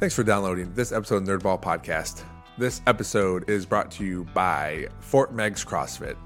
Thanks for downloading this episode of Nerdball Podcast. This episode is brought to you by Fort Meigs CrossFit.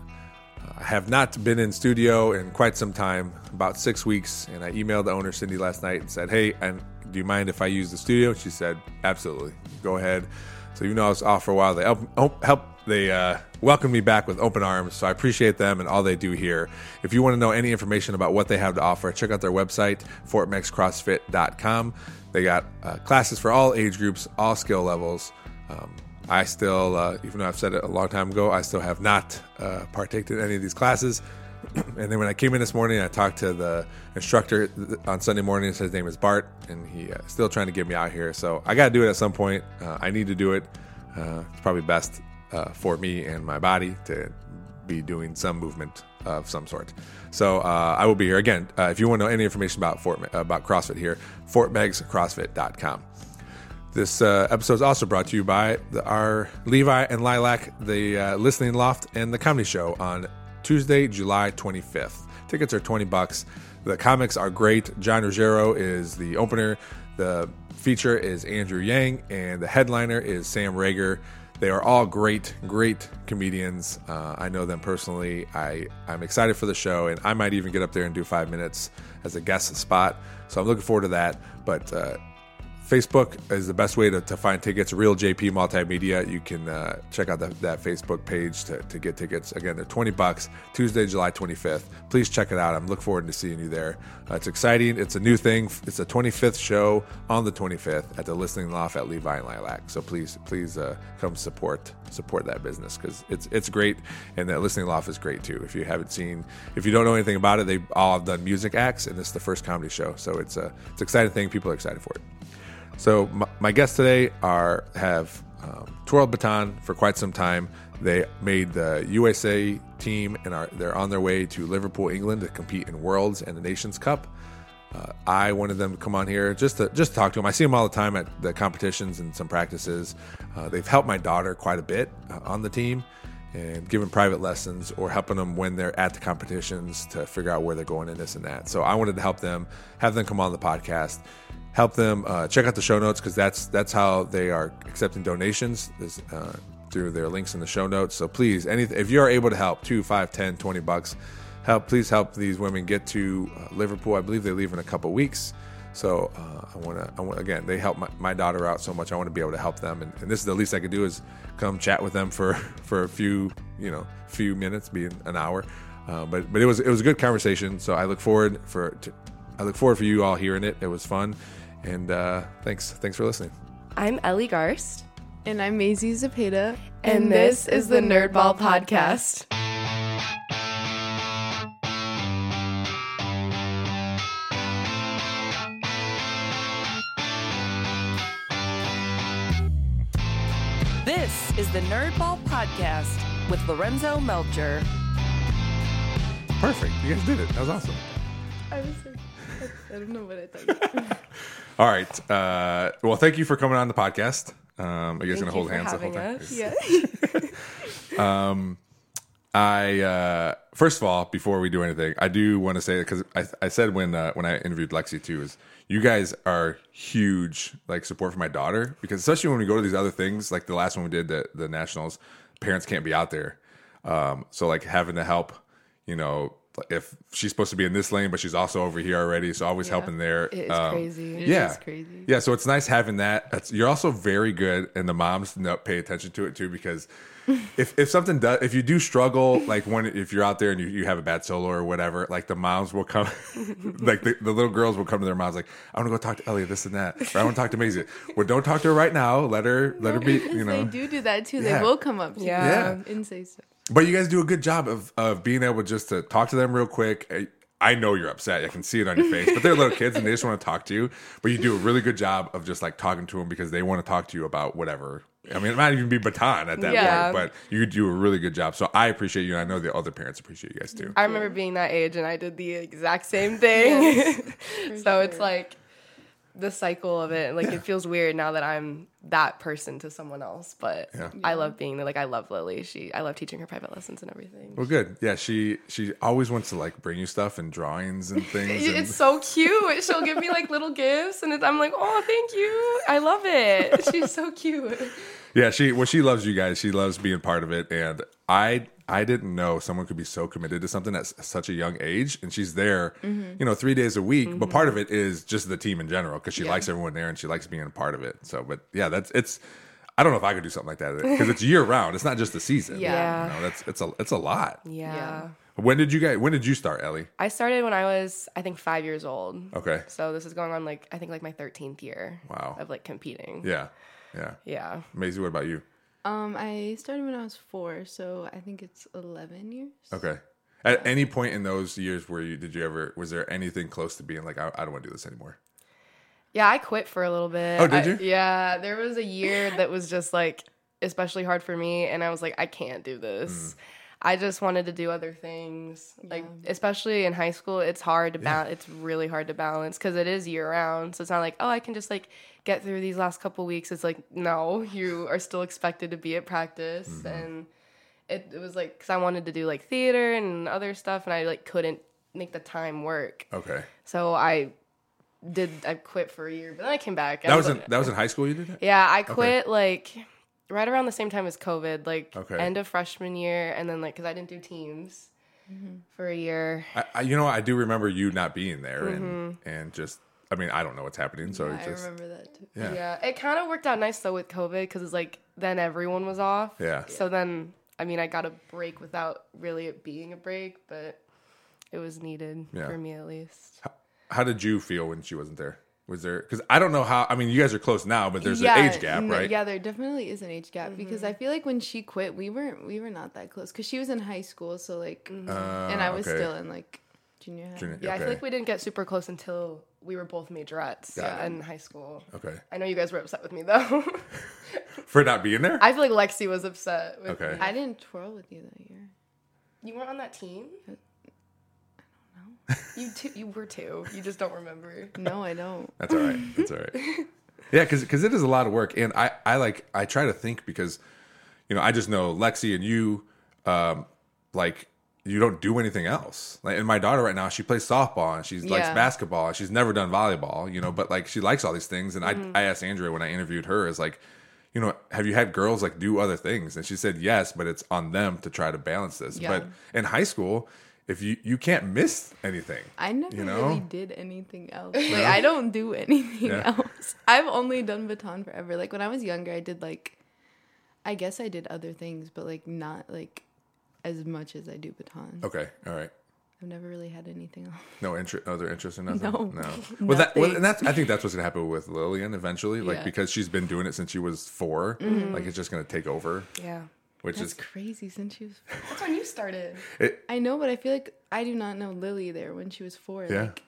Uh, I have not been in studio in quite some time, about six weeks, and I emailed the owner Cindy last night and said, "Hey, and do you mind if I use the studio?" She said, "Absolutely, go ahead." So even though I was off for a while, they help, help they uh, welcomed me back with open arms. So I appreciate them and all they do here. If you want to know any information about what they have to offer, check out their website, fortmeigscrossfit.com. They got uh, classes for all age groups, all skill levels. Um, I still, uh, even though I've said it a long time ago, I still have not uh, partaken in any of these classes. and then when I came in this morning, I talked to the instructor on Sunday morning. His name is Bart, and he uh, still trying to get me out here. So I got to do it at some point. Uh, I need to do it. Uh, it's probably best uh, for me and my body to be doing some movement of some sort. So uh, I will be here again. Uh, if you want to know any information about Fort about CrossFit here, fortmeigscrossfit.com. This uh, episode is also brought to you by the, our Levi and Lilac, the uh, Listening Loft, and the Comedy Show on Tuesday, July 25th. Tickets are 20 bucks. The comics are great. John Ruggiero is the opener. The feature is Andrew Yang, and the headliner is Sam Rager. They are all great, great comedians. Uh, I know them personally. I, I'm excited for the show, and I might even get up there and do five minutes as a guest spot. So I'm looking forward to that. But uh, Facebook is the best way to, to find tickets. Real JP Multimedia. You can uh, check out that, that Facebook page to, to get tickets. Again, they're 20 bucks, Tuesday, July 25th. Please check it out. I'm looking forward to seeing you there. Uh, it's exciting. It's a new thing. It's a 25th show on the 25th at the Listening Loft at Levi and Lilac. So please, please uh, come support support that business because it's it's great, and the Listening Loft is great too. If you haven't seen, if you don't know anything about it, they all have done music acts, and this is the first comedy show. So it's a it's an exciting thing. People are excited for it. So my, my guests today are have um, twirled baton for quite some time. They made the USA team and are they're on their way to Liverpool, England, to compete in Worlds and the Nations Cup. Uh, I wanted them to come on here just to just to talk to them. I see them all the time at the competitions and some practices. Uh, they've helped my daughter quite a bit uh, on the team and giving private lessons or helping them when they're at the competitions to figure out where they're going and this and that. So I wanted to help them, have them come on the podcast help them uh, check out the show notes because that's that's how they are accepting donations this, uh, through their links in the show notes. So please any if you are able to help 2 5 10 20 bucks help please help these women get to uh, liverpool. I believe they leave in a couple weeks. So uh, i want to again they help my, my, daughter out so much i want to be able to help them. And, and, this is the least i could do is come chat with them for for a few you know few minutes being an hour. Uh, but but it was it was a good conversation. So i look forward for to, i look forward for you all hearing it. It was fun and uh, thanks, thanks for listening. I'm Ellie Garst. And I'm Mazie Zepeda. And, and this, this is the Nerdball Podcast. This is the Nerdball Podcast with Lorenzo Melcher. Perfect. You guys did it. That was awesome. I was I don't know what I thought. All right. Uh, well, thank you for coming on the podcast. Um, are you guys going to hold hands the whole time? Us. Yeah. um, I uh, first of all, before we do anything, I do want to say because I, I said when uh, when I interviewed Lexi too is you guys are huge like support for my daughter because especially when we go to these other things like the last one we did the the nationals, parents can't be out there, um, so like having to help, you know, if she's supposed to be in this lane, but she's also over here already, so always yeah. helping there. It's um, crazy. It yeah, crazy. Yeah, so it's nice having that. It's, you're also very good, and the moms pay attention to it too because if if something does, if you do struggle, like when if you're out there and you, you have a bad solo or whatever, like the moms will come, like the, the little girls will come to their moms like, I want to go talk to Elliot, this and that, or I want to talk to Mazie. Well, don't talk to her right now. Let her let her be. You know, they do do that too. Yeah. They will come up to yeah. you and say stuff. But you guys do a good job of of being able just to talk to them real quick. I know you're upset. I can see it on your face. But they're little kids and they just want to talk to you. But you do a really good job of just like talking to them because they want to talk to you about whatever. I mean, it might even be baton at that yeah. point, but you do a really good job. So I appreciate you. And I know the other parents appreciate you guys too. I remember being that age and I did the exact same thing. Yes, so sure. it's like the cycle of it. Like it feels weird now that I'm that person to someone else. But Yeah. I love being there. Like I love Lily. She I love teaching her private lessons and everything. Well, good. Yeah, she she always wants to like bring you stuff and drawings and things. and- It's so cute. She'll give me like little gifts, and it's, I'm like, oh, thank you. I love it. She's so cute. Yeah, she well, she loves you guys. She loves being part of it, and I I didn't know someone could be so committed to something at such a young age, and she's there, Mm-hmm. you know, three days a week. But part of it is just the team in general because she likes everyone there and she likes being a part of it. So, but yeah, that's it's. I don't know if I could do something like that because it's year round. It's not just the season. Yeah. you know, that's it's a it's a lot. Yeah. Yeah. When did you guys? When did you start, Ellie? I started when I was, I think, five years old. Okay. So this is going on like I think like my 13th year. Wow. Of like competing. Yeah, yeah. Yeah. Mazie, what about you? Um, I started when I was four, so I think it's eleven years. Okay. At any point in those years, where you did you ever was there anything close to being like I, I don't want to do this anymore? Yeah, I quit for a little bit. Oh, did I- you? yeah, there was a year that was just like especially hard for me, and I was like, I can't do this. Mm. I just wanted to do other things, like especially in high school. It's hard to balance. It's really hard to balance because it is year round. So it's not like oh, I can just like get through these last couple weeks. It's like no, you are still expected to be at practice, Mm-hmm. and it, it was like because I wanted to do like theater and other stuff, and I like couldn't make the time work. Okay. So I did. I quit for a year, but then I came back. I That was in that was in high school. You did it. yeah, I quit like right around the same time as COVID, like Okay. end of freshman year, and then like because I didn't do teams for a year. I, I, you know, I do remember you not being there and Mm-hmm. and just. I mean, I don't know what's happening, so Yeah, it's I remember that too. yeah. Yeah, it kind of worked out nice though with COVID because it's like then everyone was off. Yeah. So then, I mean, I got a break without really it being a break, but it was needed Yeah. for me at least. How did you feel when she wasn't there? Was there because I don't know how. I mean, you guys are close now, but there's Yeah, an age gap, right? Yeah, there definitely is an age gap because I feel like when she quit, we weren't we were not that close because she was in high school, so like, and I was Uh, okay. still in like junior high. Junior- Yeah, I feel like we didn't get super close until we were both majorettes Got it. in high school. Okay. I know you guys were upset with me though. For not being there. I feel like Lexi was upset. With Okay. me. I didn't twirl with you that year. You weren't on that team. I don't know. You too. You were too. You just don't remember. No, I don't. That's all right. That's all right. Yeah, because because it is a lot of work, and I I like I try to think because, you know, I just know Lexi and you, um, like you don't do anything else. Like, and my daughter right now, she plays softball and she likes basketball. and She's never done volleyball, you know, but like she likes all these things. And Mm-hmm. I I asked Andrea when I interviewed her, is like, you know, have you had girls like do other things? And she said yes, but it's on them to try to balance this. Yeah. But in high school, if you you can't miss anything. I never You know? really did anything else. Like I don't do anything Yeah. else. I've only done baton forever. Like when I was younger, I did like, I guess I did other things, but like not like as much as I do baton. Okay, all right. I've never really had anything else. No interest, other interest in nothing. No, no. Well, that, well, and that's. I think that's what's gonna happen with Lillian eventually. Like Yeah. Mm-hmm. because she's been doing it since she was 4 Like it's just gonna take over, Yeah. Which That's is crazy since she was. That's when you started. it. I know, but I feel like I do not know Lily there when she was four. Yeah. Like,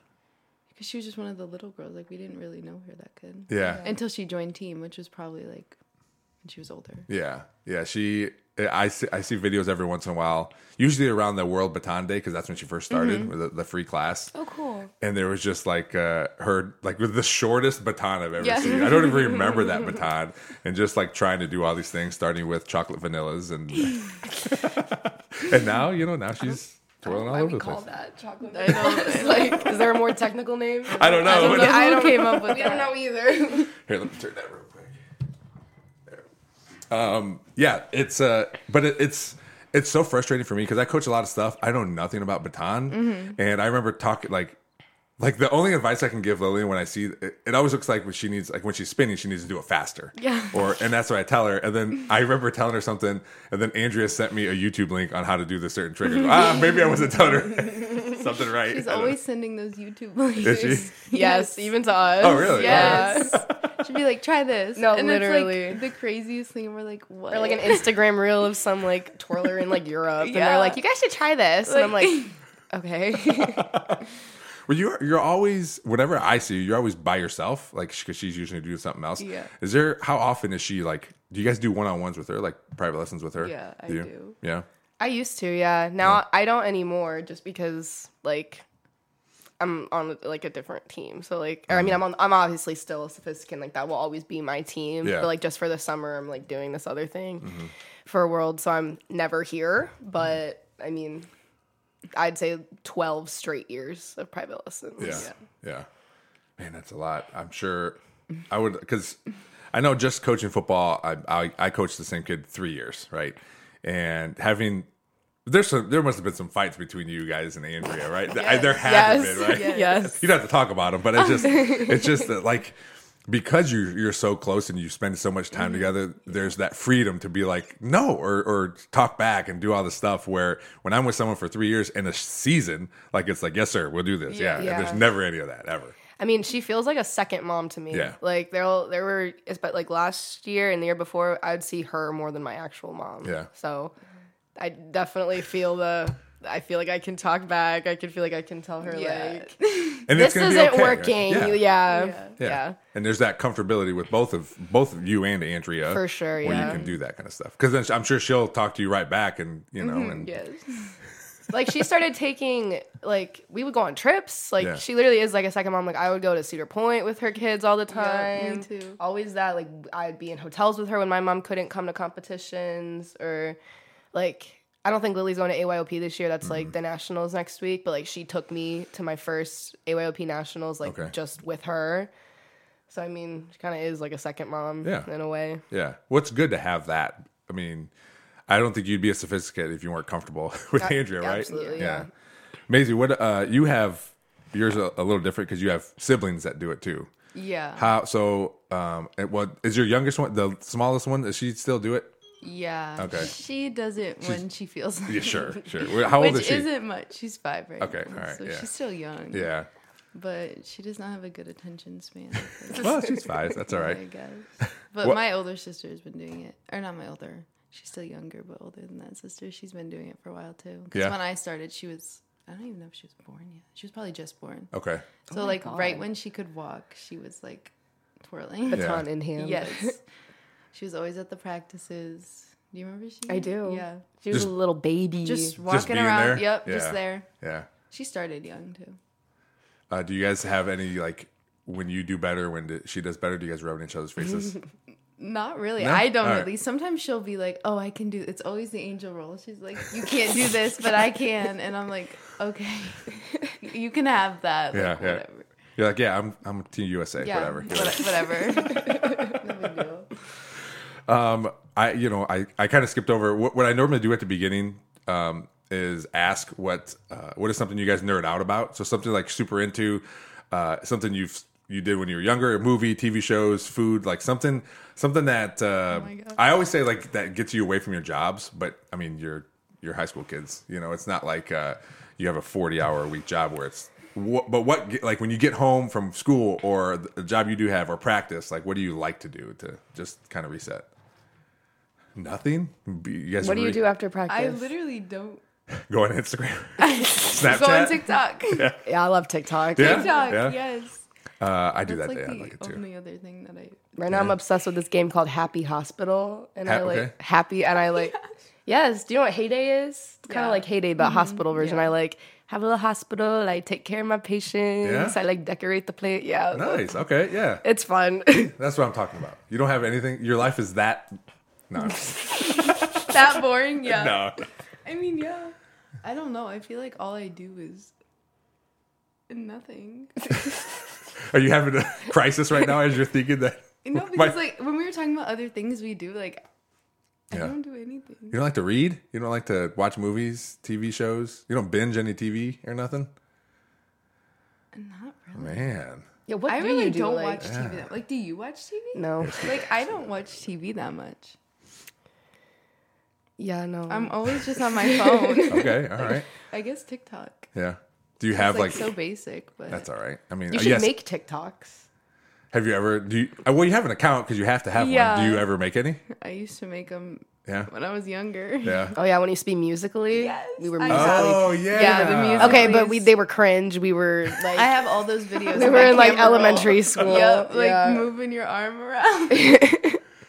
because she was just one of the little girls. Like we didn't really know her that good. Yeah, Until she joined team, which was probably like when she was older. yeah, yeah. She. I see. I see videos every once in a while. Usually around the World Baton Day because that's when she first started Mm-hmm. with the, the free class. Oh, cool. And there was just like uh, her like with the shortest baton I've ever Yeah. seen. I don't even remember that baton. And just like trying to do all these things, starting with chocolate vanillas and and now you know now she's twirling all Why over we the call place. that chocolate? I know. It's like, is there a more technical name? I don't know. I don't know I don't- came up with We don't know either. Here, let me turn that real quick. There. Um, yeah, it's uh, but it, it's it's so frustrating for me because I coach a lot of stuff. I know nothing about baton, Mm-hmm. and I remember talking like. Like the only advice I can give Lillian when I see it, it always looks like when she needs like when she's spinning she needs to do it faster. Yeah. Or and that's what I tell her. And then I remember telling her something, and then Andrea sent me a YouTube link on how to do the certain trigger. ah, maybe I wasn't telling her something right. She's always sending those YouTube links. Is she? yes, even to us. Oh, really? Yes. She'd be like, try this. No, and literally. It's like the craziest thing. And we're like, what? Or like an Instagram reel of some like twirler in like Europe, and Yeah. they're like, "You guys should try this," and I'm Like- like, "Okay." Well, you're you're always whenever I see you, you're always by yourself, like because she's usually doing something else. Yeah. Is there how often is she like? Do you guys do one on ones with her, like private lessons with her? Yeah, I you? do. Yeah. I used to, yeah. Now I don't anymore, just because like I'm on like a different team. So like, or I mean, mm-hmm. I'm on. I'm obviously still a sophisticate. Like that will always be my team. Yeah. But like just for the summer, I'm like doing this other thing mm-hmm. for a World. So I'm never here. But I mean, I'd say 12 straight years of private lessons. Yeah. Yeah. Man, that's a lot. I'm sure I would, because I know just coaching football, I, I, I coached the same kid three years, right? And having, there's some, there must have been some fights between you guys and Andrea, right? I- there have Yes. been, right? Yes. You don't have to talk about them, but it's just, it's just that like, because you you're so close and you spend so much Mm-hmm. time together, there's that freedom to be like no or or talk back and do all the stuff. Where when I'm with someone for three years in a season, like it's like yes sir, we'll do this. Yeah, Yeah. And there's never any of that ever. I mean, she feels like a second mom to me. Yeah. Like there, there were, but like last year and the year before, I'd see her more than my actual mom. Yeah. So I definitely feel the. I feel like I can talk back. I can feel like I can tell her Yeah. like And this isn't okay, right? working. Yeah. Yeah. Yeah. Yeah. Yeah. And there's that comfortability with both of both of you and Andrea For sure, where yeah. you can do that kind of stuff. Because then I'm sure she'll talk to you right back, and you know, Mm-hmm. and Yes. like she started taking like we would go on trips. Like Yeah. she literally is like a second mom. Like I would go to Cedar Point with her kids all the Yeah, time. me too. Always that. Like I'd be in hotels with her when my mom couldn't come to competitions or like I don't think Lily's going to AYOP this year. That's Mm-hmm. like the nationals next week. But like she took me to my first AYOP nationals like Okay. just with her. So I mean, she kind of is like a second mom Yeah. in a way. yeah, what's good to have that. I mean, I don't think you'd be a sophisticated if you weren't comfortable with Yeah, Andrea, right? absolutely, yeah. Mazie, what uh, you have? Yours a, a little different because you have siblings that do it too. Yeah. How so? Um, what is your youngest one? The smallest one? Does she still do it? Yeah. Okay. She does it when she feels like Yeah, sure, sure. How old Which is she? isn't much. She's five right Okay, now. all right, so yeah. she's still young. yeah. But she does not have a good attention span. Well, she's five. That's all right. I right. guess. But What- my older sister has been doing it. Or not my older. She's still younger, but older than that sister. She's been doing it for a while too. Because Yeah. when I started, she was, I don't even know if she was born yet. She was probably just born. Okay. So, oh like, right when she could walk, she was like twirling. Baton in hand. Yes. She was always at the practices. Do you remember she? I do. Yeah. She was Just- a little baby. Just walking being around. there? Yep, Yeah. just there. Yeah. She started young too. Uh, do you guys have any like when you do better, when d- she does better? Do you guys rub in each other's faces? Not really. No? I don't All right. least Sometimes she'll be like, "Oh, I can do." It's always the angel roll. She's like, "You can't do this, but I can," and I'm like, "Okay, you can have that." Like, yeah, yeah. whatever. You're like, yeah, I'm I'm Team USA. Yeah, whatever. what- whatever. no big deal. Um, I you know I I kind of skipped over what, what I normally do at the beginning. Um, is ask what uh, what is something you guys nerd out about? So something like super into, uh, something you've you did when you were younger, a movie, TV shows, food, like something something that uh, God. I always say like that gets you away from your jobs. But I mean, you're you're high school kids. You know, it's not like uh, you have a forty hour a week job where it's. What, but what like when you get home from school or the job you do have or practice, like what do you like to do to just kind of reset? Nothing. You guys what do you re- do after practice? I literally don't Go on Instagram, Snapchat. go on TikTok. yeah, I love TikTok. Yeah? TikTok, Yeah? yes. Uh, I do That's that. like yeah, I the like it too. only other thing that I. Right now, I'm obsessed with this game called Happy Hospital, and I like okay. happy, and I like. Yes, do you know what Hay Day is? It's kind of like Hay Day, but hospital version. yeah. I like have a little hospital. I take care of my patients. Yeah? I like decorate the place. Yeah, Nice. Okay. Yeah. it's fun. That's what I'm talking about. You don't have anything. Your life is that. No. That boring? Yeah. no. I mean, yeah. I don't know. I feel like all I do is nothing. Are you having a crisis right now as you're thinking that? No, My- because like when we were talking about other things we do, like I Yeah. don't do anything. You don't like to read? You don't like to watch movies, TV shows? You don't binge any TV or nothing? Not really. Man. yeah, what I do really you do? don't like, watch TV. That, like, do you watch TV? No. Like, I don't watch TV that much. Yeah, no. I'm always just on my phone. Okay. All right. I guess TikTok. Yeah. Do you It's have like, like? so basic, but that's all right. I mean, you uh, should yes. make TikToks. have you ever? Do you? uh, Well, you have an account because you have to have Yeah. one. Do you ever make any? I used to make them Yeah. when I was younger. Yeah. Oh yeah, when you used to be Musical.ly, Yes, we were Musical.ly. Oh yeah. Yeah, the music- Okay, but we they were cringe. We were like I have all those videos. we were in like camera roll. elementary school. Yep, like yeah. moving your arm around.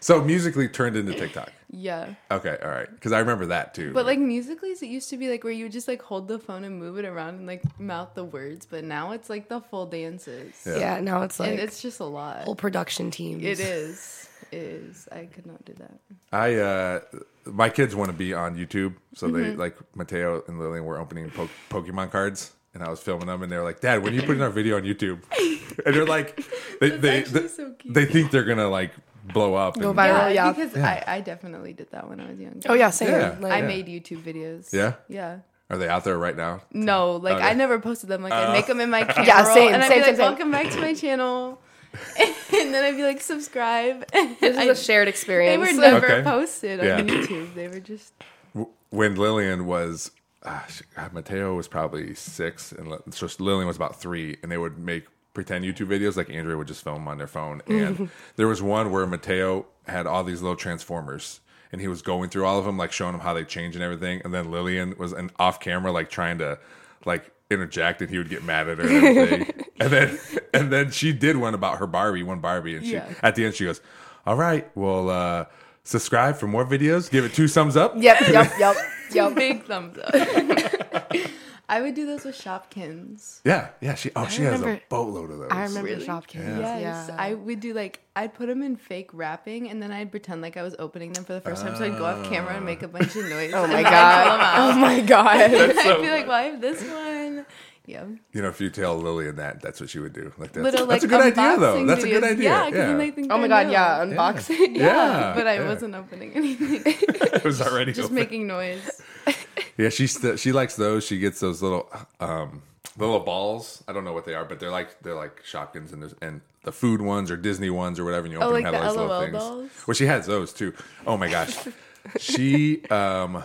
So Musical.ly turned into TikTok. Yeah. Okay, all right. Because I remember that too. But like Musical.ly, it used to be like where you would just like hold the phone and move it around and like mouth the words. But now it's like the full dances. Yeah. Yeah, now it's like and it's just a lot. whole production teams. It is. It is. I could not do that. I uh my kids want to be on YouTube, so they Mm-hmm. like Mateo and Lillian were opening po- Pokemon cards, and I was filming them, and they're like, "Dad, when are you putting our video on YouTube?" and they're like, they they they, so cute. they think they're gonna like blow up. Go and- viral. yeah. because I, I definitely did that when I was younger. Oh yeah, same. Yeah. Like, I made YouTube videos. Yeah? Yeah. Are they out there right now? No, like Okay. I never posted them. Like I make them in my camera Yeah, same, and I'd same, be like, same. "Welcome back to my channel," and then I'd be like, "Subscribe." this is I- a shared experience. They were never Okay. posted Yeah. on YouTube. They were just When Lillian was, uh, Mateo was probably six, and so Lillian was about three, and they would make pretend YouTube videos. Like Andrea would just film on their phone, and there was one where Mateo had all these little transformers. And he was going through all of them, like showing them how they change and everything. And then Lillian was an off camera, like trying to, like interject, and he would get mad at her and everything. and then, and then she did one about her Barbie, one Barbie, and she Yeah. at the end she goes, "All right, well, uh, subscribe for more videos. Give it two thumbs up." Yep, yep, yep, yep. big thumbs up. I would do those with Shopkins. Yeah, yeah. She oh, she has a boatload of those. I remember Really? Shopkins. Yes, Yeah. I would do like I'd put them in fake wrapping, and then I'd pretend like I was opening them for the first time. So I'd go off camera and make a bunch of noise. oh my then I'd pull 'em god. Oh my god. I'd be like, "Well, I have this one." Yeah, You know, if you tell Lillian that, that's what she would do. Like that's, little that's like a good idea, though. unboxing That's a good idea. Yeah, Yeah, because then they think. Oh my I god, know. yeah. Unboxing. Yeah, but I yeah. wasn't opening anything. it was already Just open. making noise. Yeah, she st- she likes those. She gets those little um little balls. I don't know what they are, but they're like they're like Shopkins and and the food ones or Disney ones or whatever. And you open Oh, like the have those little things. dolls? Well, she has those too. Oh my gosh, she um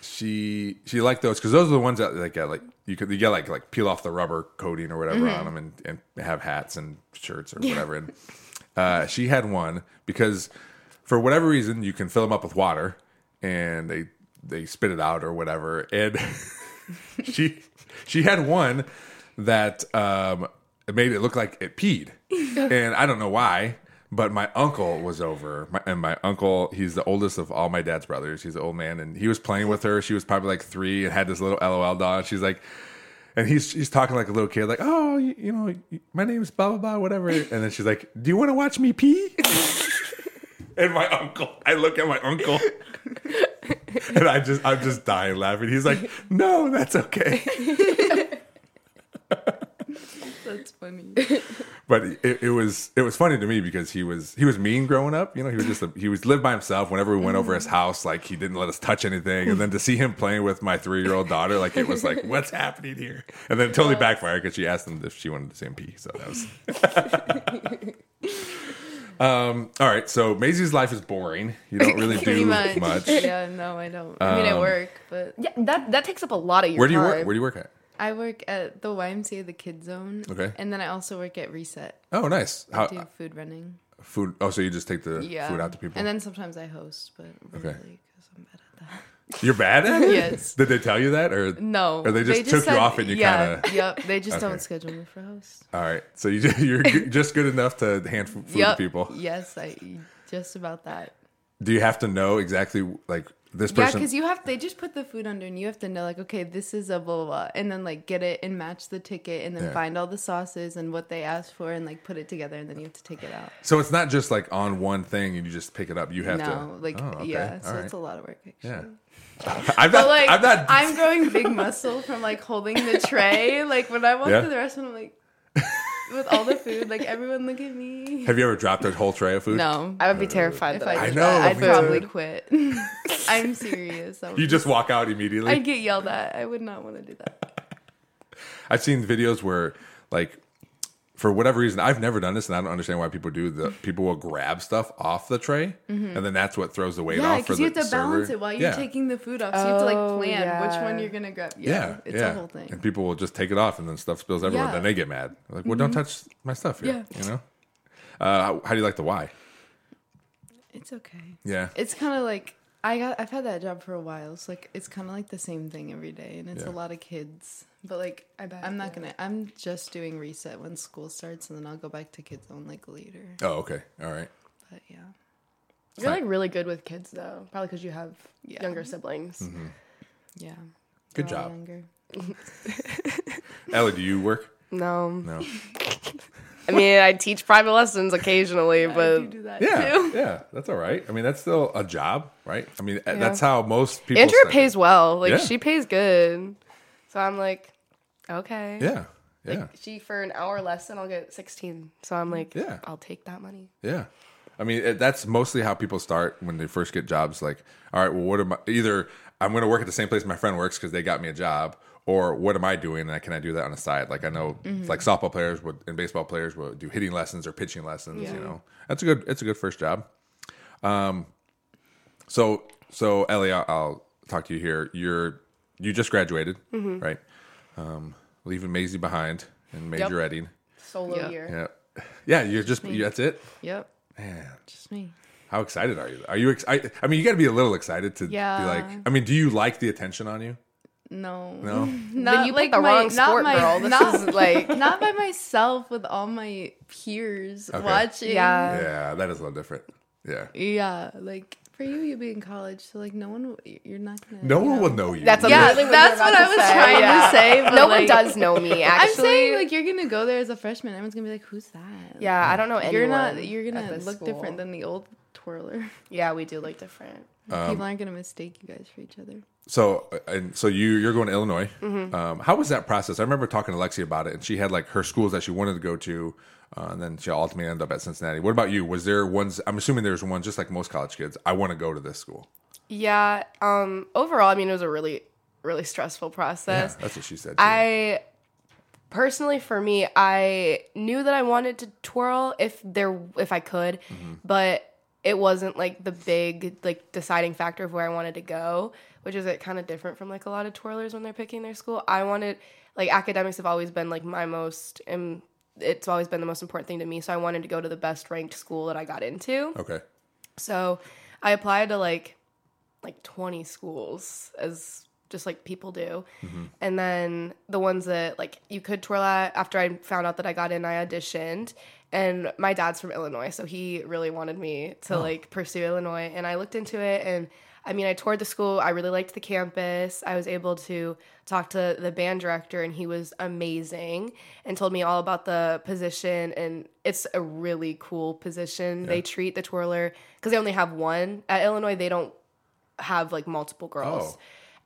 she she liked those because those are the ones that like like you could you get like like peel off the rubber coating or whatever Mm-hmm. on them and and have hats and shirts or whatever. And uh, she had one because for whatever reason you can fill them up with water and they they spit it out or whatever. And she she had one that um made it look like it peed, and I don't know why. But my uncle was over, my, and my uncle, he's the oldest of all my dad's brothers. He's an old man, and he was playing with her. She was probably like three and had this little LOL doll. And she's like, and he's he's talking like a little kid, like, oh, you, you know, my name's blah blah blah, whatever. And then she's like, do you want to watch me pee? and my uncle, I look at my uncle, and I just I'm just dying laughing. He's like, no, that's okay. That's funny. but it, it was it was funny to me because he was he was mean growing up. You know, he was just a, he was lived by himself. Whenever we went over his mm-hmm. house, like he didn't let us touch anything. And then to see him playing with my three year old daughter, like it was like, what's happening here? And then it totally backfired because she asked him if she wanted to see him pee. So that was. um. All right. So Mazie's life is boring. You don't really do much. much. Yeah, no, I don't. I mean, I work, but Yeah, that that takes up a lot of your time. Where do you time. work? Where do you work at? I work at the YMCA, the Kid Zone. Okay. And then I also work at Reset. Oh, nice. How do food running. food? Oh, so you just take the Yeah. food out to people? And then sometimes I host, but Okay. really, because I'm bad at that. You're bad at it. Yes. Did they tell you that or No. Or they just took you off and you yeah, kinda- Yep. They just Okay. don't schedule me for host. All right. So you you're just good enough to hand food Yep. to people. Yes, I just about that. Do you have to know exactly like this person? Yeah, because you have they just put the food under and you have to know like okay this is a blah blah, blah and then like get it and match the ticket and then Yeah. find all the sauces and what they asked for and like put it together and then you have to take it out. so it's not just like on one thing and you just pick it up. You have no, to. like Oh, okay. yeah, so right. it's a lot of work actually. Yeah. I'm But not. like I'm not. I'm growing big muscle from like holding the tray. Like when I walk Yeah. to the restaurant, I'm like with all the food, like everyone look at me. have you ever dropped a whole tray of food? No, I would be terrified. if that I I know, that, I'd me probably quit. I'm serious. You just walk out immediately. I'd get yelled at. I would not want to do that. I've seen videos where like. For whatever reason, I've never done this, and I don't understand Y people do. The people will grab stuff off the tray, and then that's what throws the weight Mm-hmm. Yeah, off for because you have to balance it while you're Yeah. taking the food off. So you have to like Oh, plan which one you're gonna grab. Yeah, Yeah, it's yeah. a whole thing. And people will just take it off, and then stuff spills everywhere. Yeah. Mm-hmm. Then they get mad. Like, well, don't touch my stuff here. You know. Uh, how, how do you like the why? It's okay. Yeah. It's kind of like I got. I've had that job for a while. So like it's kind of like the same thing every day, and it's Yeah. a lot of kids. But like I I'm not gonna. I'm just doing reset when school starts, and then I'll go back to Kid Zone like later. Oh, okay. All right. But yeah, You're like really good with kids though, probably because you have Yeah. younger siblings. Mm-hmm. Yeah. Good They're all job. Younger. Ellie, do you work? No, No. I mean I teach private lessons occasionally, I but do do that Yeah, too. yeah, that's all right. I mean, that's still a job, right? I mean, that's how most people. Andrea start. pays well. Like Yeah. she pays good, so I'm like, okay. Yeah, yeah, She for an hour lesson, I'll get 16. So I'm like, Yeah. I'll take that money. yeah. I mean, it, that's mostly how people start when they first get jobs. Like, all right, well, what am I? Either I'm going to work at the same place my friend works because they got me a job, or what am I doing? And can I do that on the side? Like, I know, like softball players would and baseball players will do hitting lessons or pitching lessons. You know, that's a good. It's a good first job. Um, so so Ellie, I'll, I'll talk to you here. You're you just graduated, right? Um, leaving Mazie behind and major Yep. Edding. Solo Yeah. year. Yeah, yeah. You're just you, that's it. Yep. Man, Just me. how excited are you? Are you excited? I mean, you got to be a little excited to yeah. be like. I mean, do you like the attention on you? No. No. Not then you like the my, wrong not sport, my, girl. This not, is like, not by myself with all my peers watching. yeah. Yeah, that is a little different. Yeah, Yeah. Like for you, you'll be in college, so like no one, will- you're not gonna. no one know. will know you. That's Yeah, literally what that's you're what I was say, trying yeah. to say. But no like, one does know me. Actually, I'm saying like you're gonna go there as a freshman. Everyone's gonna be like, "Who's that?" yeah, I don't know anyone. You're not. You're gonna look school. different than the old twirler. Yeah, we do look different. Um, People aren't gonna mistake you guys for each other. So uh, and so you you're going to Illinois. Mm-hmm. Um, how was that process? I remember talking to Lexi about it, and she had like her schools that she wanted to go to, uh, and then she ultimately ended up at Cincinnati. What about you? Was there ones? I'm assuming there's one just like most college kids. I want to go to this school. Yeah. Um. Overall, I mean, it was a really, really stressful Yeah, process. that's what she said. too. I personally for me i knew that i wanted to twirl if there if i could but it wasn't like the big like deciding factor of where i wanted to go which is like, kind of different from like a lot of twirlers when they're picking their school i wanted like academics have always been like my most and it's always been the most important thing to me so i wanted to go to the best ranked school that i got into okay. so I applied to like like 20 schools as just like people do. Mm-hmm. And then the ones that like you could twirl at after I found out that I got in, I auditioned. And my dad's from Illinois, so he really wanted me to oh. like pursue Illinois. And I looked into it and I mean, I toured the school. I really liked the campus. I was able to talk to the band director, and he was amazing and told me all about the position. And it's a really cool position. They treat the twirler because they only have one at Illinois. They don't have like multiple girls. Oh.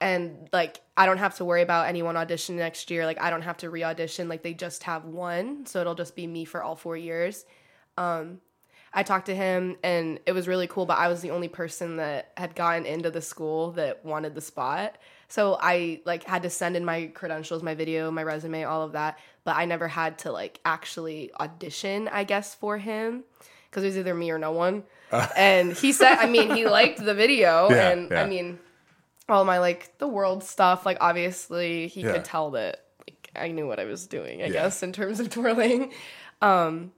And like I don't have to worry about anyone audition next year. Like I don't have to re-audition. Like they just have one, so it'll just be me for all four years. Um, I talked to him and it was really cool, but I was the only person that had gotten into the school that wanted the spot. So I like had to send in my credentials, my video, my resume, all of that, but I never had to like actually audition, I guess, for him because it was either me or no one. and he said, I mean, he liked the video Yeah, and yeah. I mean, all my like the world stuff, like obviously he Yeah. could tell that like I knew what I was doing, I Yeah. guess, in terms of twirling. Um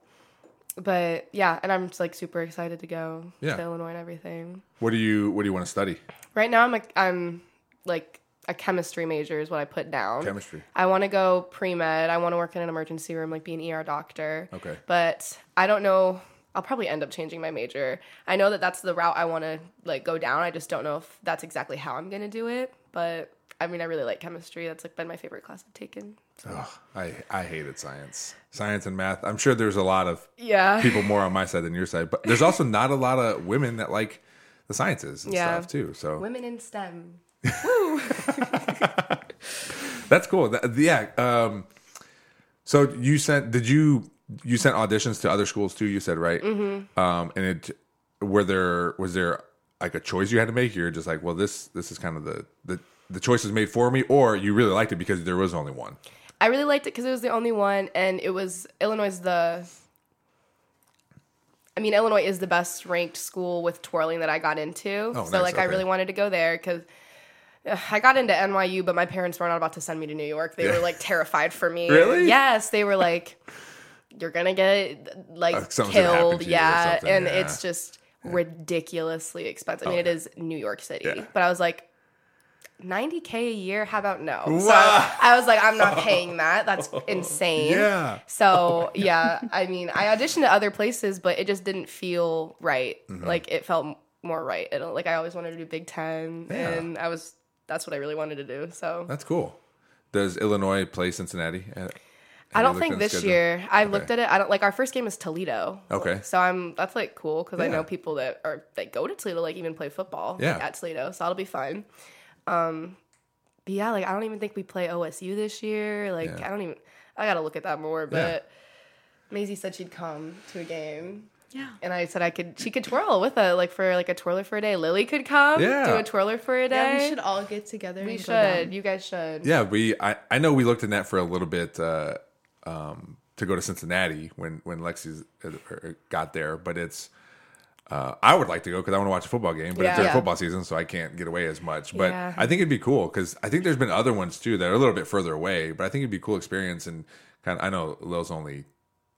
but yeah, and I'm just like super excited to go Yeah. to Illinois and everything. What do you What do you want to study? Right now, I'm like I'm like a chemistry major is what I put down. Chemistry. I want to go pre med. I want to work in an emergency room, like be an ER doctor. Okay. But I don't know. I'll probably end up changing my major. I know that that's the route I want to like go down. I just don't know if that's exactly how I'm gonna do it. But I mean, I really like chemistry. That's like been my favorite class I've taken. Ugh, I I hated science, science and math. I'm sure there's a lot of Yeah. people more on my side than your side, but there's also not a lot of women that like the sciences and Yeah. stuff too. So Women in STEM. Woo. that's cool. That- yeah. Um, so you sent? Did you you sent auditions to other schools too? You said right. Mm-hmm. Um, and it were there was there like a choice you had to make? You're just like, well, this this is kind of the the the choice was made for me, or you really liked it because there was only one. I really liked it because it was the only one, and it was Illinois the. I mean, Illinois is the best ranked school with twirling that I got into. Oh, so, nice, like, I really wanted to go there because I got into NYU, but my parents were not about to send me to New York. They Yeah. were like terrified for me. Really? Yes, they were like, "You're gonna get like Uh, something's killed." Yeah, and yeah. Oh, it's just ridiculously expensive. I mean, it is New York City, Yeah. but I was like. 90k a year how about no so i was like i'm not paying that that's insane Yeah. so yeah i mean i auditioned to other places but it just didn't feel right Mm-hmm. like it felt more right. It, like I always wanted to do Big Ten, Yeah. and I was that's what I really wanted to do. So That's cool. Does Illinois play Cincinnati? Have I don't think this schedule? year. I Okay. looked at it. I don't like our first game is Toledo. Okay. So I'm that's like cool because I know people that are that go to Toledo like even play football Yeah. at Toledo. So that'll be fun. Um, but yeah, like I don't even think we play OSU this year. Like Yeah. I don't even. I gotta look at that more. But Mazie said she'd come to a game. Yeah. And I said I could. She could twirl with a like for like a twirler for a day. Lily could come. Yeah. Do a twirler for a day. Yeah, we should all get together. We and should. Go down. You guys should. Yeah, we. I, I know we looked in that for a little bit uh, um, to go to Cincinnati when when Lexi got there, but it's. Uh, I would like to go because I want to watch a football game, but Yeah. it's during Yeah. football season, so I can't get away as much. But Yeah. I think it'd be cool because I think there's been other ones too that are a little bit further away. But I think it'd be a cool experience and kind of. I know Lil's only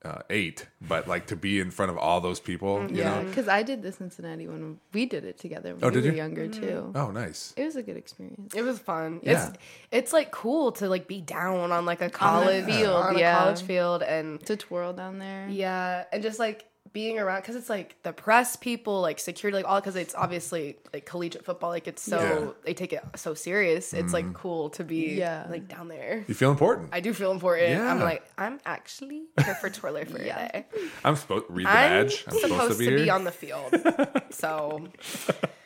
uh, eight, but like to be in front of all those people, you Yeah, because I did the Cincinnati when we did it together. When Oh, we did were you? younger too. Oh, nice. It was a good experience. It was fun. Yeah. It's it's like cool to like be down on like a college field, on a yeah. college field, and To twirl down there. yeah, and just like being around because it's like the press people, like security, like all because it's obviously like collegiate football, like it's so Yeah. they take it so serious. It's like mm-hmm. cool to be Yeah. like down there. You feel important. I do feel important. I'm like I'm actually here for twirler for Yeah. a day. I'm supposed read the I'm badge. I'm supposed, to, be, here. on the field, so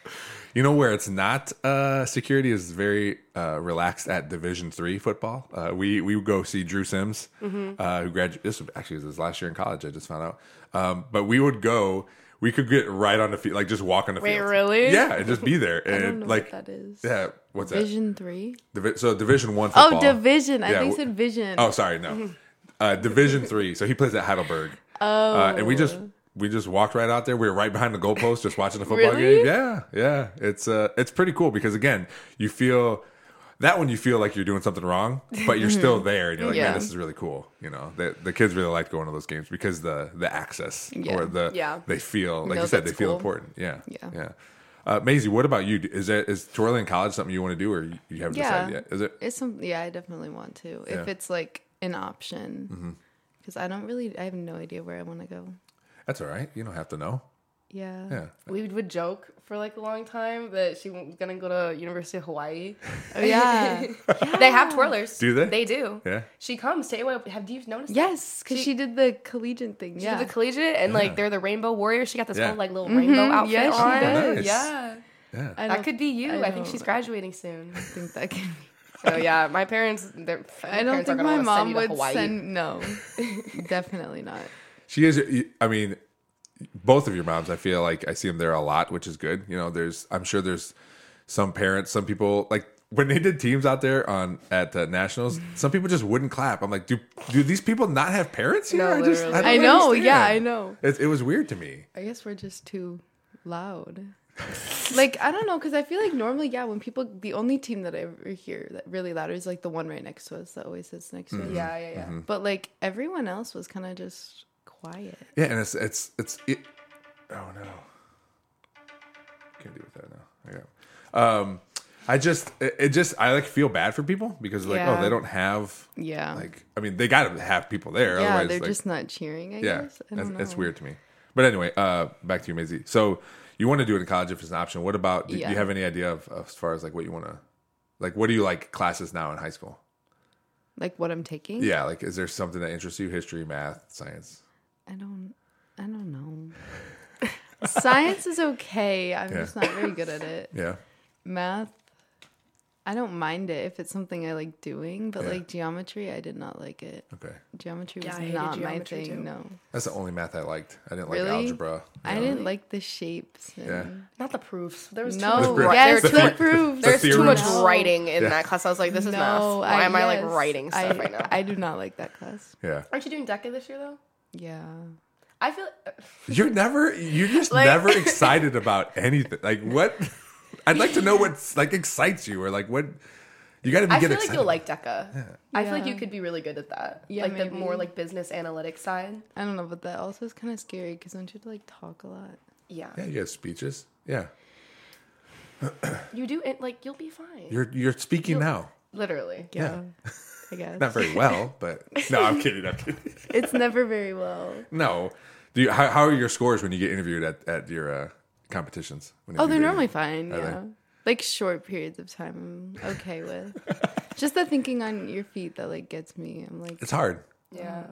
You know where it's not uh, security is very uh, relaxed at Division three football. Uh, we we would go see Drew Sims, Mm-hmm. uh, who graduated. This was actually was his last year in college. I just found out. Um, but we would go. We could get right on the field, like just walk on the Wait, field. really? Yeah, and just be there. I don't And know like, what that is. yeah, what's that? Division three. Divi- so Division one football. Oh, division. I think w- said vision. Oh, sorry, no. Uh, Division three. So he plays at Heidelberg. Oh. Uh, and we just we just walked right out there. We were right behind the goalpost, just watching the football Really? game. Yeah, yeah. It's uh, it's pretty cool because again, you feel that one you feel like you're doing something wrong, but you're still there, and you're like, man, Yeah. this is really cool. You know, the the kids really like going to those games because the the access Yeah. or the Yeah. they feel like No, you said they feel cool. important. Yeah, Yeah. yeah. Uh, Mazie, what about you? Is that is twirling in college something you want to do, or you, haven't decided yet? Is it? It's some. Yeah, I definitely want to. Mm-hmm. If it's like an option, because I don't really. I have no idea where I want to go. That's all right. You don't have to know. Yeah. Yeah. we would joke for like a long time that she was gonna go to University of Hawaii. Oh yeah. They have twirlers. Do they? They do. Yeah. She comes. Stay away. Have you noticed? yes, because She- she, did the collegiate thing. She yeah. did the collegiate and Yeah. like they're the Rainbow Warriors. She got this Yeah. whole like little mm-hmm. rainbow outfit Yeah, on. Nice. Yeah, Yeah. I that could be you. I I, think she's graduating soon. I think that can. so yeah, my parents. They're, I don't parents think gonna my mom would Hawaii. send. No, definitely not. She is. I mean, both of your moms. I feel like I see them there a lot, which is good. You know, there's. I'm sure there's some parents, some people like when they did teams out there on at uh, nationals. Some people just wouldn't clap. I'm like, do do these people not have parents here? No, I just. literally. don't I know. understand. Yeah, I know. It, it was weird to me. I guess we're just too loud. like I don't know, because I feel like normally, yeah, when people, the only team that I ever hear that really loud is like the one right next to us that always sits next to us. Yeah, yeah, yeah. Mm-hmm. But like everyone else was kind of just quiet. Yeah, and it's it's it's. It, oh no, can't deal with that now. Yeah. Um, I just it, it just I like feel bad for people because like oh they don't have Yeah. like I mean they got to have people there. yeah, otherwise, they're like, just not cheering. I yeah, guess. I that's, don't that's know. weird to me. But anyway, uh, back to you, Mazie. So you want to do it in college if it's an option. What about? Do, do Yeah. you have any idea of, of as far as like what you want to, like what do you like classes now in high school? Like what I'm taking. Yeah, like is there something that interests you? History, math, science. I don't. I don't know. Science is okay. I'm Yeah. just not very good at it. Yeah, Math. I don't mind it if it's something I like doing, but Yeah. like geometry, I did not like it. okay. Geometry was I hated not my thing. too. No, That's the only math I liked. I didn't like algebra. I No. didn't like the shapes. and- Yeah. Not the proofs. There was No, too much. The- wri- yes, there the, was too much- proofs. There's too much. No. writing in Yeah. that class. I was like, this is math. No, Why am I like writing stuff I, right now? I do not like that class. Yeah, Aren't you doing DECA this year though? Yeah. I feel you're never. You're just Like- never excited about anything. Like what? I'd like to know what's like excites you or like what. You got to be I get feel like excited. you'll like DECA. I feel like you could be really good at that. Yeah, like the maybe. more like business analytics side. I don't know, but that also is kind of scary because don't you have to like talk a lot? Yeah. yeah, you have speeches. Yeah, You do it like you'll be fine. you're you're speaking now. Literally. Yeah. I guess. Not very well, but no, I'm kidding. I'm kidding. it's never very well. No, do you? How, how are your scores when you get interviewed at at your uh, competitions? when Oh, they're normally fine. Are they? yeah. Like short periods of time, I'm okay with. Just the thinking on your feet that like gets me. I'm like, It's hard. Yeah.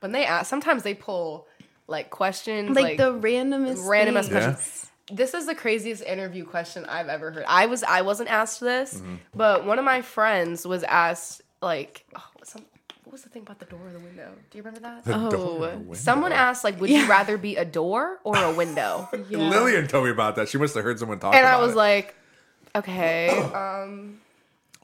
When they ask, sometimes they pull like questions, like, the randomest, randomest things. Yeah. Questions. This is the craziest interview question I've ever heard. I was I wasn't asked this, Mm-hmm. but one of my friends was asked like, oh, what's some, what was the thing about the door or the window? Do you remember that? The Oh. door or the window. Someone asked like, would you rather be a door or a window? Yeah. Lillian told me about that. She must have heard someone talk and about I was it. like, okay, um,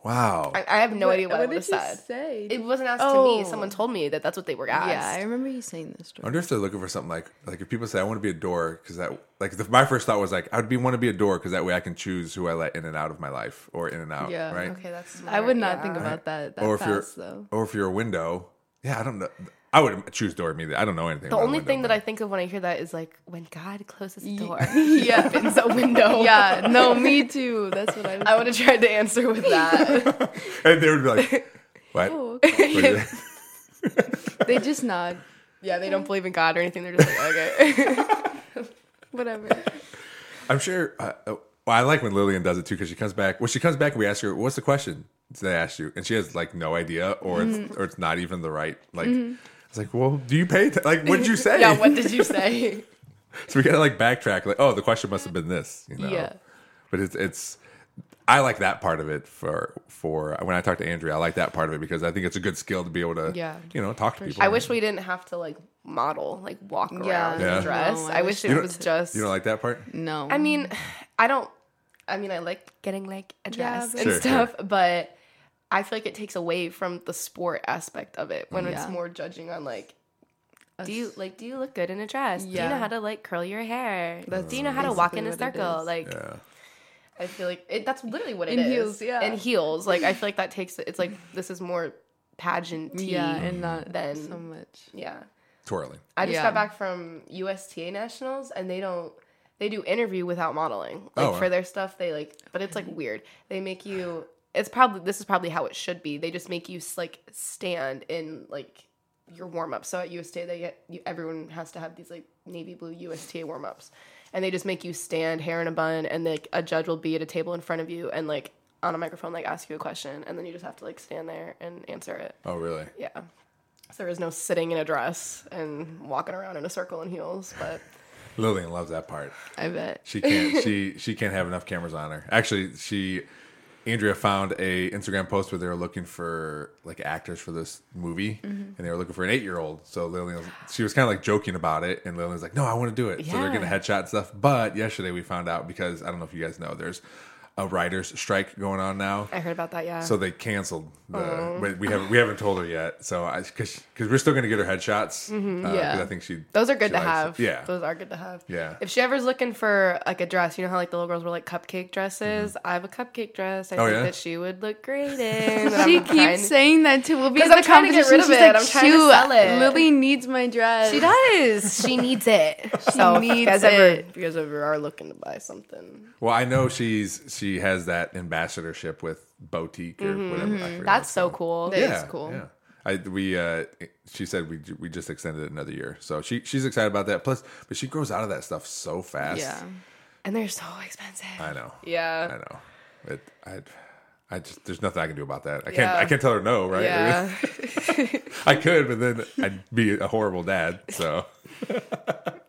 wow. I, I have no idea what, I would did have you said. say? It wasn't asked to me. Oh. Someone told me that that's what they were asked. yeah, I remember you saying this I wonder if they're looking for something like like if people say I want to be a door because that like the, my first thought was like I would be want to be a door because that way I can choose who I let in and out of my life or in and out. Yeah. Right. Okay, that's. I would not smart, think yeah. about that that or if fast you're though. or if you're a window. Yeah, I don't know. I would choose door immediately. I don't know anything. The about only window, thing that I think of when I hear that is like when God closes a door, Yeah. opens a window. yeah, no, me too. That's what I was. I would have tried to answer with that. and they would be like, "What?" Oh, What is it? they just nod. yeah, they don't believe in God or anything. They're just like, okay. Whatever. I'm sure. Uh, uh, well, I like when Lillian does it too because she comes back. When she comes back, we ask her, "What's the question?" They asked you, and she has like no idea, or Mm-hmm. it's or it's not even the right. Like, it's like, well, do you pay? T- like, what did you say? yeah, what did you say? So we gotta like backtrack. Like, oh, the question must have been this. You know? Yeah. But it's it's. I like that part of it for for when I talk to Andrea. I like that part of it because I think it's a good skill to be able to Yeah, you know talk to people. I wish we didn't have to like model, like walk around Yeah. in Yeah. a dress. No, I, I wish wish it was just. you don't like that part. No. I mean, I don't. I mean, I like getting like a dress but- and Sure, stuff, but I feel like it takes away from the sport aspect of it when it's more judging on like. Do you like? Do you look good in a dress? Do you know how to like curl your hair? That's do you know how to walk in a basically what it circle? Like, Yeah. I feel like it, that's literally what it In is. heels, yeah. In heels, like I feel like that takes. It's like this is more pageant. yeah, and not then- so much. yeah. Twirling. I just Yeah. got back from USTA nationals, and they don't. They do interview without modeling. Oh, like Oh, for wow. their stuff, they like, but it's like weird. They make you. It's probably this is probably how it should be. They just make you like stand in like your warm up. So at USTA, they get you, everyone has to have these like navy blue USTA warm ups, and they just make you stand hair in a bun, and like a judge will be at a table in front of you and like on a microphone like ask you a question, and then you just have to like stand there and answer it. Oh, really? Yeah. So there is no sitting in a dress and walking around in a circle in heels, but Lillian loves that part. I bet. She can't. she she can't have enough cameras on her. Actually, she Andrea found a Instagram post where they were looking for like actors for this movie, mm-hmm. and they were looking for an eight year old. So Lillian, was, she was kind of like joking about it, and Lillian's like, "No, I want to do it." So they're getting a headshot and stuff. But yesterday we found out because I don't know if you guys know, there's a writers' strike going on now. I heard about that. Yeah. So they canceled the. We, we haven't we haven't told her yet. So I because because we're still gonna get her headshots. uh, 'cause Yeah. I think she. those are good to likes have. it. Yeah. Those are good to have. Yeah. If she ever's looking for like a dress, you know how like the little girls were like cupcake dresses. I have a cupcake dress. I Mm-hmm. Oh, think yeah? that she would look great in. She I'm trying- keeps saying that too. We'll be 'Cause at I'm the trying to get competition. rid of She's it. like, I'm trying to "Shoot, sell it." Lily needs my dress. She does. She needs it. so if you needs guys ever, it. if you guys ever are looking to buy something, Well, I know she's she has that ambassadorship with Boutique or whatever. I forget Mm-hmm. that's so it's cool. That- called. is cool. Yeah. I we uh she said we we just extended it another year, so she she's excited about that. Plus, but she grows out of that stuff so fast. Yeah. And they're so expensive. I know. Yeah. I know. It I I just there's nothing I can do about that. I can't Yeah. I can't tell her no, right? Yeah. I could, but then I'd be a horrible dad. So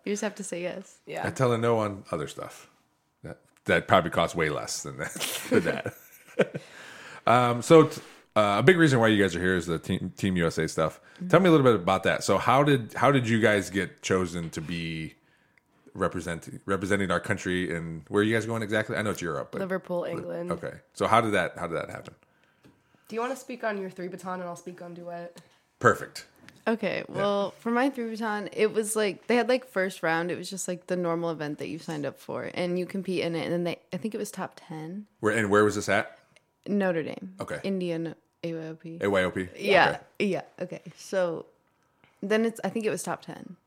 You just have to say yes. Yeah. I tell her no on other stuff. That probably costs way less than that. than that. um, so t- uh, a big reason why you guys are here is the team, team USA stuff. Tell me a little bit about that. So how did how did you guys get chosen to be representing representing our country and where are you guys going exactly? I know it's Europe, but Liverpool, England. okay. So how did that how did that happen? Do you want to speak on your three baton and I'll speak on duet? Perfect. Okay, well, for my three baton, it was like they had like first round. It was just like the normal event that you signed up for, and you compete in it. And then they, I think it was top ten. Where and where was this at? Notre Dame. Okay. Indian AYOP. AYOP. Yeah, Okay. yeah. Okay, so then it's I think it was top ten.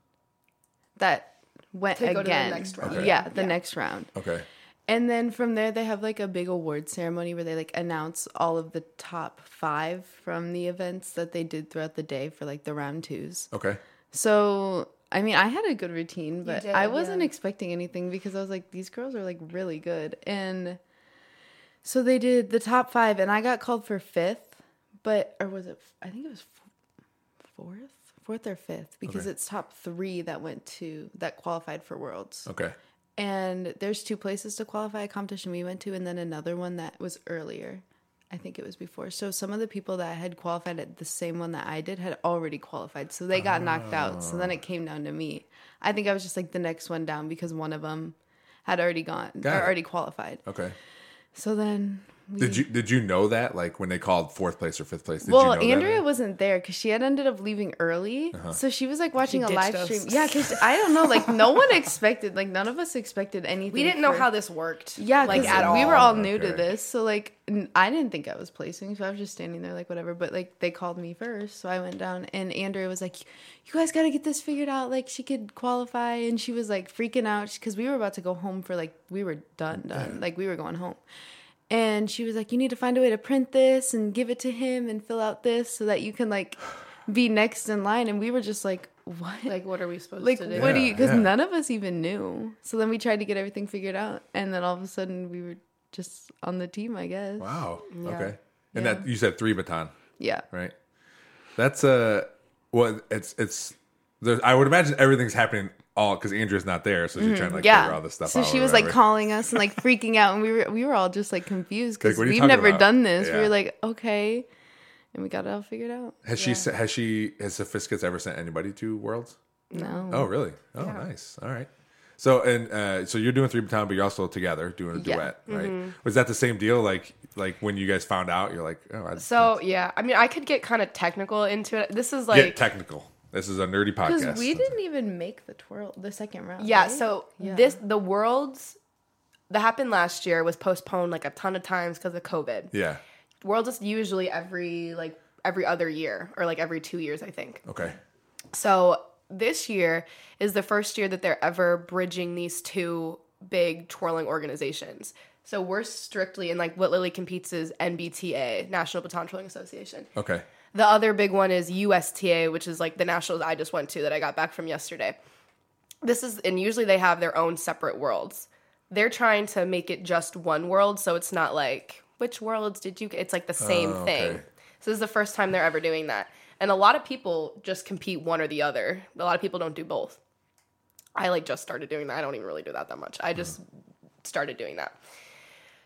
That went To go to the again. next round. Okay. Yeah, the Yeah. next round. Okay. And then from there, they have like a big award ceremony where they like announce all of the top five from the events that they did throughout the day for like the round twos. Okay. So I mean, I had a good routine, but did, I wasn't yeah. expecting anything because I was like, these girls are like really good. And so they did the top five, and I got called for fifth, but, or was it, I think it was fourth? Fourth or fifth, because Okay. it's top three that went to, that qualified for Worlds. Okay. And there's two places to qualify a competition we went to, and then another one that was earlier. I think it was before. So some of the people that had qualified at the same one that I did had already qualified. So they got knocked out. So then it came down to me. I think I was just like the next one down because one of them had already gone Got or it. already qualified. Okay. So then Did you did you know that like when they called fourth place or fifth place? Did well, you know Andrea that? wasn't there because she had ended up leaving early, uh-huh. so she was like watching a live us. stream. Yeah, because I don't know, like no one expected, like none of us expected anything. We didn't know how this worked. Yeah, like like at all. we were all new Okay. to this, so like I didn't think I was placing, so I was just standing there like whatever. But like they called me first, so I went down, and Andrea was like, "You guys got to get this figured out. Like she could qualify," and she was like freaking out because we were about to go home for like we were done, done, like we were going home. And she was like, "You need to find a way to print this and give it to him and fill out this so that you can like be next in line." And we were just like, "What?" Like, what are we supposed like to do? what do you because yeah. none of us even knew so then we tried to get everything figured out and then all of a sudden we were just on the team i guess Wow. Yeah. Okay. And Yeah. that you said three baton, yeah right? That's uh well it's it's there, I would imagine everything's happening all because Andrea's not there, so she's trying to like figure Mm-hmm. all this stuff out. so she was like calling us and like freaking out and we were we were all just like confused because Like, what are you we've never about? done this we were like okay and we got it all figured out Has she has she has Sophisticates ever sent anybody to Worlds? no Oh, really? Oh, nice. All right. So and uh, so you're doing three baton, but you're also together doing a Yeah. duet, right? Mm-hmm. Was that the same deal? Like like when you guys found out, you're like, oh, I So yeah, I mean, I could get kind of technical into it. This is get like technical. This is a nerdy because podcast. we didn't even make the twirl the second round Yeah, right? so Yeah. this the worlds that happened last year was postponed like a ton of times because of COVID. Yeah. Worlds is usually every like every other year or like every two years, I think. Okay. So this year is the first year that they're ever bridging these two big twirling organizations. So we're strictly in like what Lily competes is NBTA, National Baton Twirling Association. Okay. The other big one is USTA, which is like the nationals I just went to that I got back from yesterday. This is, and usually they have their own separate worlds. They're trying to make it just one world, so it's not like which worlds did you? get? It's like the same Oh, thing. So this is the first time they're ever doing that, and a lot of people just compete one or the other. A lot of people don't do both. I like just started doing that. I don't even really do that that much. I just started doing that.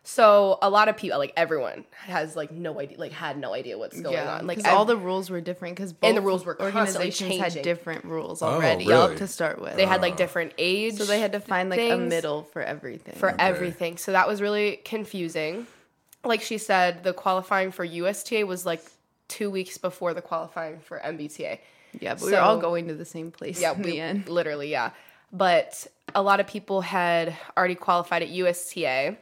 So a lot of people, like everyone, has like no idea, like had no idea what's going yeah, on. Like all the rules were different because And the rules were constantly organizations had different rules Oh, already really? to start with they had like different age, so they had to find like a middle for everything for everything. So that was really confusing. Like she said, the qualifying for USTA was like two weeks before the qualifying for NBTA. Yeah, but we were all going to the same place Yeah, in we, the end. literally, yeah. But a lot of people had already qualified at USTA.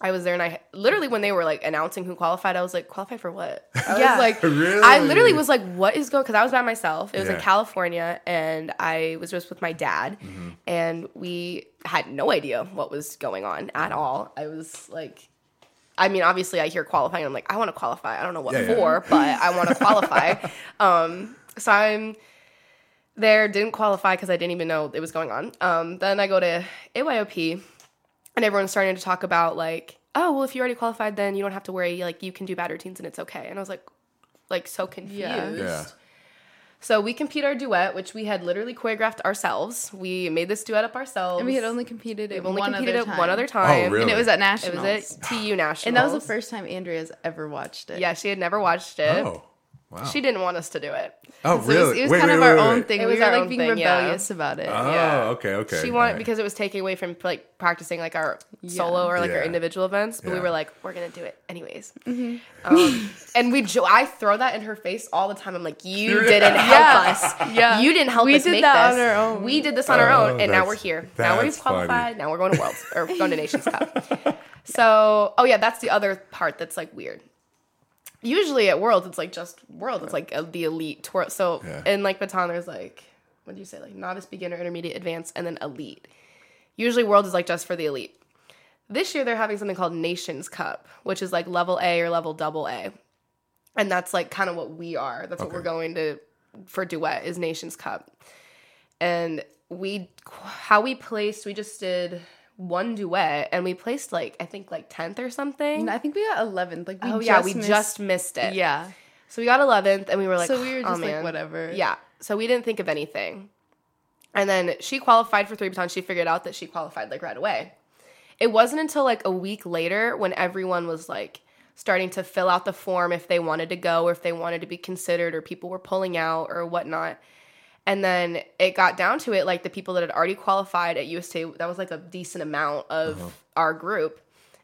I was there, and I literally when they were like announcing who qualified, I was like, qualified for what? I Yeah. was like, Really? I literally was like, what is going? Because I was by myself. It was Yeah. in California, and I was just with my dad, Mm-hmm. and we had no idea what was going on at all. I was like. I mean, obviously, I hear qualifying. I'm like, I want to qualify. I don't know what Yeah, yeah. for, but I want to qualify. um, so I'm there, didn't qualify because I didn't even know it was going on. Um, then I go to AYOP, and everyone's starting to talk about like, oh, well, if you already qualified, then you don't have to worry. Like, you can do bad routines, and it's okay. And I was like, like so confused. Yeah. Yeah. So we compete our duet, which we had literally choreographed ourselves. We made this duet up ourselves. And we had only competed it We've only one competed other it time. one other time. Oh, really? And it was at nationals It was at TU Nationals. and that was the first time Andrea's ever watched it. Yeah, she had never watched it. Oh. Wow. She didn't want us to do it. oh, really? it was, it was Wait, kind wait, of wait, our wait, own wait. thing. It was were our like own being thing, yeah. rebellious about it. Oh, Yeah. okay, okay. She wanted right. because it was taking away from like practicing like our solo or like Yeah. our individual events, but we were like, we're gonna do it anyways. Mm-hmm. Um, and we, jo- I throw that in her face all the time. I'm like, you didn't help us. Yeah. you didn't help We us We did make that this. on our own. We did this on our Oh, own, and now we're here. Now we've that's funny. qualified. Now we're going to Worlds or going to Nations Cup. So, oh yeah, that's the other part that's like weird. Usually at Worlds, it's like just World. It's like uh, the elite tour. So Yeah. in like Baton, there's like what do you say, like novice, beginner, intermediate, advanced, and then elite. Usually, World is like just for the elite. This year, they're having something called Nations Cup, which is like level A or level double A, and that's like kind of what we are. That's what we're going to for duet is Nations Cup. and we how we placed we just did one duet and we placed like I think like tenth or something. I think we got 11th. Like we oh just yeah, we missed- just missed it. Yeah. So we got eleventh and we were like, so we were "Oh, just like man." whatever. Yeah. So we didn't think of anything. And then she qualified for three baton. She figured out that she qualified like right away. It wasn't until like a week later when everyone was like starting to fill out the form if they wanted to go or if they wanted to be considered or people were pulling out or whatnot. And then it got down to it like the people that had already qualified at USTA, that was like a decent amount of our group.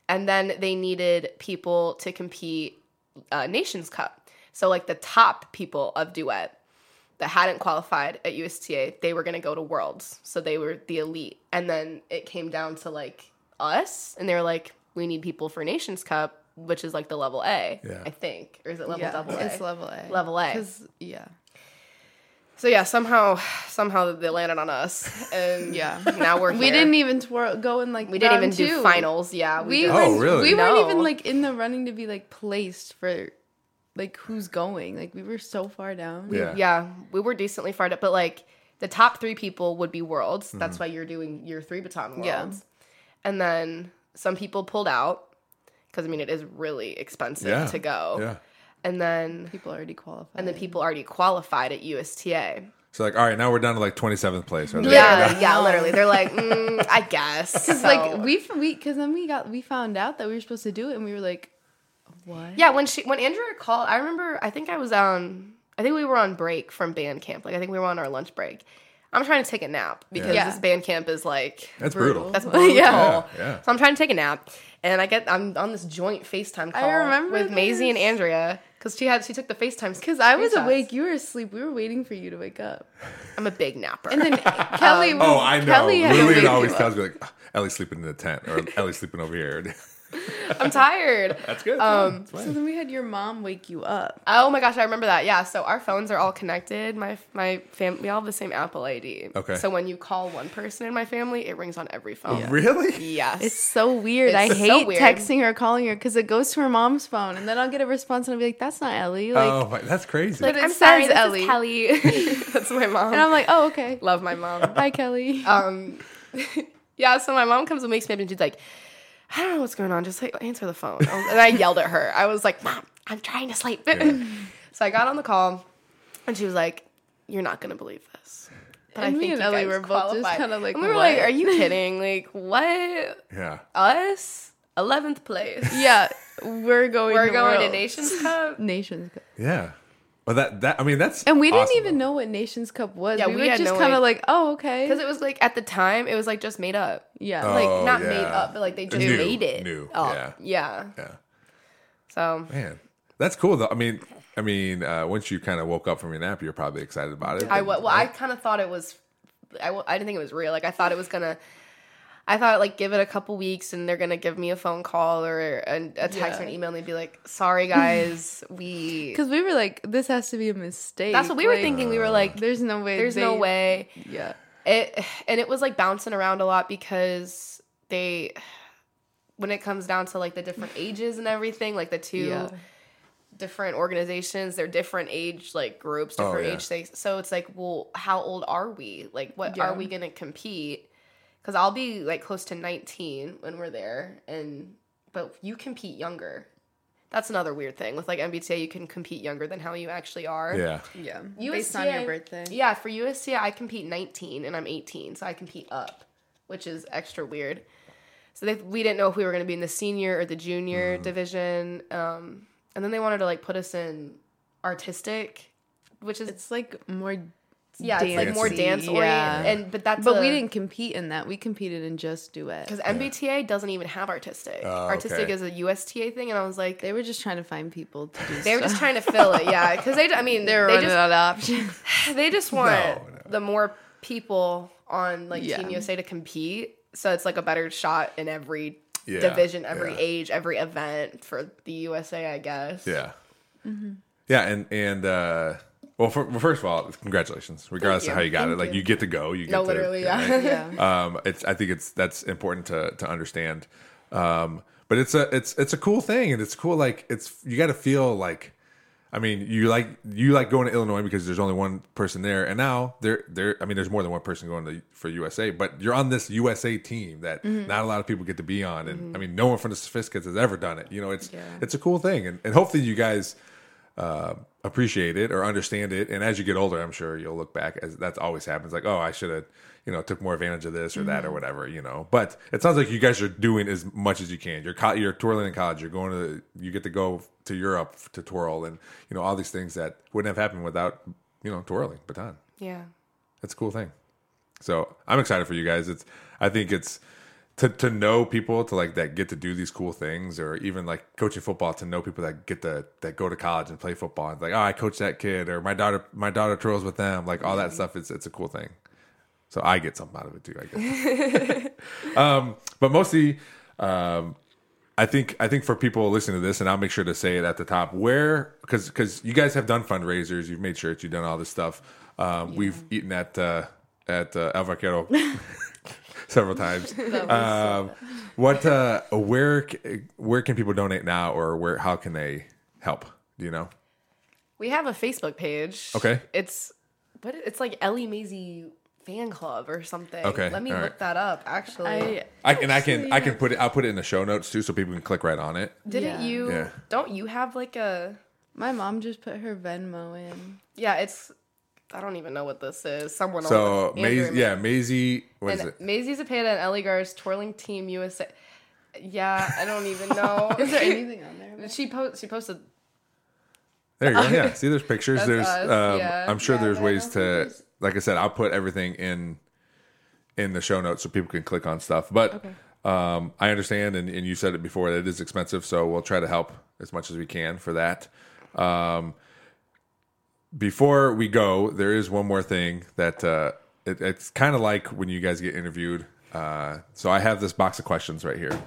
And then they needed people to compete uh, Nations Cup. So like the top people of duet that hadn't qualified at USTA, they were going to go to Worlds. So they were the elite. And then it came down to like us and they were like we need people for Nations Cup, which is like the level A, Yeah. I think. Or is it level Yeah, double A? it's level A. Level A. 'Cause- yeah. So yeah, somehow somehow they landed on us. And Yeah. now we're here. We didn't even twirl, go in like we didn't even round do finals. Yeah, we, We Oh, weren't- really? We weren't even like in the running to be like placed for like who's going. Like we were so far down. Yeah. yeah, we were decently far up, but like the top three people would be worlds. Mm-hmm. That's why you're doing your three baton worlds. Yeah. And then some people pulled out because I mean it is really expensive Yeah. to go. Yeah. And then People already qualified. and then people already qualified at USTA. So like, all right, now we're down to like 27th place. Or Yeah, yeah, literally. They're like, mm, I guess. Cause So- like we f- we because then we got we found out that we were supposed to do it and we were like, what? Yeah, when she when Andrea called, I remember I think I was on I think we were on break from band camp. Like I think we were on our lunch break. I'm trying to take a nap because Yeah. this band camp is like That's brutal. that's brutal. Yeah. Yeah. So I'm trying to take a nap, and I get I'm on this joint FaceTime call remember with Mazie and. Andrea because she had she took the FaceTime Because I was screenshots. awake, you were asleep. We were waiting for you to wake up. I'm a big napper. And then Kelly. Was, Oh, I know. Kelly had Lillian always tells me like, "Ah, Ellie's sleeping in the tent, or Ellie's sleeping over here. I'm tired. That's good. Um, So then we had your mom wake you up. Oh my gosh, I remember that. Yeah, so our phones are all connected. My my fam, we all have the same Apple ID. Okay. So when you call one person in my family, it rings on every phone. Really? Yes. It's so weird. It's I so hate weird. texting her, calling her, because it goes to her mom's phone, and then I'll get a response, and I'll be like, "That's not Ellie." Like, oh, my, that's crazy. But it I'm says sorry, this Ellie. is Kelly. That's my mom. and I'm like, "Oh, okay. love my mom. Bye, Kelly." Um, yeah. So my mom comes and wakes me up, and she's like, "I don't know what's going on. Just like answer the phone." And I yelled at her. I was like, "Mom, I'm trying to sleep." so I got on the call, and she was like, "You're not gonna believe this." But And me think and you Ellie were both just kinda like, and we were like, "Are you kidding? Like what? yeah. Us? Eleventh place? yeah, we're going. We're to going to Nations Cup." Nations Cup. Yeah. Well, that that I mean that's And we didn't awesome, even know what Nations Cup was. Yeah, we, we were had just no kind of like, "Oh, okay." Because it was like at the time, it was like just made up. yeah, Oh, Like not made up, but like they just New, made it. new, up. yeah. yeah. Yeah. So Man, that's cool though. I mean, I mean, uh, once you kind of woke up from your nap, you're probably excited about it. I but- wa- well, I kind of thought it was. I, I didn't think it was real. Like I thought it was gonna. I thought like give it a couple weeks and they're gonna give me a phone call or a, a text or an email and they'd be like, "Sorry guys, we." because we were like, "This has to be a mistake." That's what we were thinking. We were like, There's no way. "There's no way." Yeah. It and it was like bouncing around a lot because they, when it comes down to like the different ages and everything, like the two. Yeah. different organizations they're different age like groups Oh, different yeah. age things so it's like well how old are we like what Yeah. are we gonna compete because i'll be like close to 19 when we're there and but you compete younger that's another weird thing with like nbta you can compete younger than how you actually are Yeah. Yeah. USTA, Based on your birthday. yeah for USTA I compete 19 and I'm 18 so I compete up which is extra weird so they, we didn't know if we were going to be in the senior or the junior division um, and then they wanted to like put us in artistic which is It's like more. Yeah it's like more dancey, dance oriented yeah. and but that's But a- we didn't compete in that. We competed in just duet. because NBTA doesn't even have artistic Oh, artistic okay. is a USTA thing and I was like They were just trying to find people to do. they were just trying to fill it yeah because they I mean They were they running just out of options. they just want No, no. the more people on like Yeah. Team USA to compete, so it's like a better shot in every Yeah, division, every yeah. age, every event for the USA, I guess. Yeah. Mm-hmm. Yeah, and and uh well, for, well, first of all, congratulations. Regardless of how you got Thank it, like you. you get to go. You get No, to, literally, right? yeah. yeah. um it's i think it's that's important to to understand um but it's a it's it's a cool thing and it's cool like it's you got to feel like I mean, you like you like going to Illinois because there's only one person there, and now there there. I mean, there's more than one person going to for USA, but you're on this USA team that Mm-hmm. not a lot of people get to be on, and I mean, no one from the Sophisticates has ever done it. You know, it's Yeah. it's a cool thing, and, and hopefully you guys uh, appreciate it or understand it. And as you get older, I'm sure you'll look back as that's always happens. Like, oh, I should have, you know, took more advantage of this or that or whatever, you know. But it sounds like you guys are doing as much as you can. You're co- you're twirling in college. You're going to you get to go to Europe to twirl and you know all these things that wouldn't have happened without you know twirling baton. Yeah. That's a cool thing. So I'm excited for you guys. It's I think it's to to know people to like that get to do these cool things, or even like coaching football to know people that get to that go to college and play football. And like, oh, I coach that kid, or my daughter my daughter twirls with them. Like all that stuff. It's it's a cool thing. So I get something out of it too. I guess. um, but mostly. Um, I think I think for people listening to this, and I'll make sure to say it at the top, where because because you guys have done fundraisers, you've made shirts, you've done all this stuff. Um, We've eaten at uh, at uh, El Vaquero several times. Um, what uh, where where can people donate now, or where how can they help? Do you know? We have a Facebook page. Okay. It's but it's like Ellie Mazie fan club or something. Okay, Let me all look right. that up. Actually, I I can I can I can put it. I'll put it in the show notes too, so people can click right on it. didn't Yeah. you? Yeah. Don't you have like a? my mom just put her Venmo in. Yeah, it's. I don't even know what this is. Someone. So Andrew Mazie, yeah, Mazie, what is and it? Mazie Zepeda and Ellie Garst twirling team USA. Yeah, I don't even know. Is there anything on there? she post she posted There you go. Yeah. See, there's pictures. There's. Um, yeah. I'm sure Yeah, there's ways to. there's- Like I said, I'll put everything in in the show notes so people can click on stuff. But um, I understand, and, and you said it before that it is expensive, so we'll try to help as much as we can for that. Um, before we go, there is one more thing that uh, it, it's kind of like when you guys get interviewed. Uh, so I have this box of questions right here.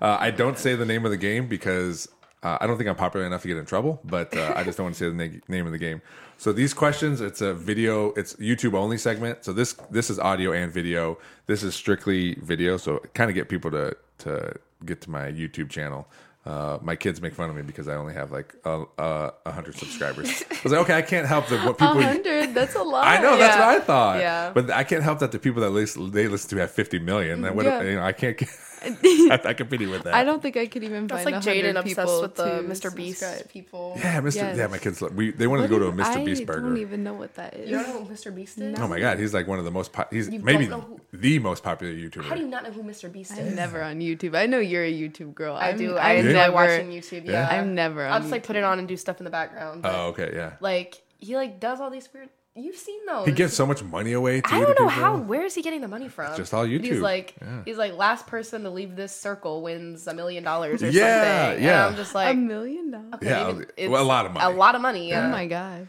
Uh, I don't say the name of the game because uh, I don't think I'm popular enough to get in trouble, but uh, I just don't want to say the na- name of the game. So these questions, it's a video, it's YouTube only segment. So this this is audio and video. This is strictly video, so kind of get people to to get to my YouTube channel. Uh, my kids make fun of me because I only have like a, a, a hundred subscribers. I was like, okay, I can't help the what people. hundred. That's a lot. I know that's what I thought. Yeah. but I can't help that the people that listen, they listen to have 50 million. What, Yeah. you know, I can't. Get, I, I competing with that. I don't think I could even That's find like Jaden obsessed people with the Mr. Beast subscribe. people. Yeah, Mr. Yes. Yeah, my kids. lo- We they wanted to go to a Mr. I Beast burger. I don't even know what that is. You don't know who Mr. Beast is? Oh my god, he's like one of the most. Po- he's You maybe don't the most popular YouTuber. How do you not know who Mr. Beast is? I'm is? never on YouTube. I know you're a YouTube girl. I I'm, do. I I'm enjoy never, watching YouTube. Yeah? Yeah, I'm never on I'll just like YouTube. put it on and do stuff in the background. oh, okay, yeah. Like he like does all these weird. You've seen those. He gives so much money away too. I don't know people. how. Where is he getting the money from? just all And YouTube. He's like, Yeah. he's like, last person to leave this circle wins a million dollars or Yeah, something. yeah. And I'm just like a million dollars. okay, Yeah, it's well, a lot of money. A lot of money. Yeah. Oh my gosh.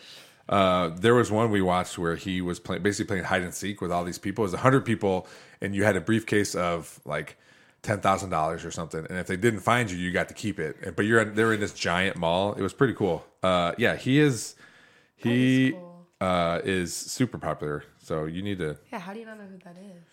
Uh, there was one we watched where he was play- basically playing hide and seek with all these people. It was hundred people, and you had a briefcase of like ten thousand dollars or something. And if they didn't find you, you got to keep it. But you're they're in this giant mall. It was pretty cool. Uh, yeah, he is. He uh, is super popular. So you need to. Yeah. How do you not know who that is?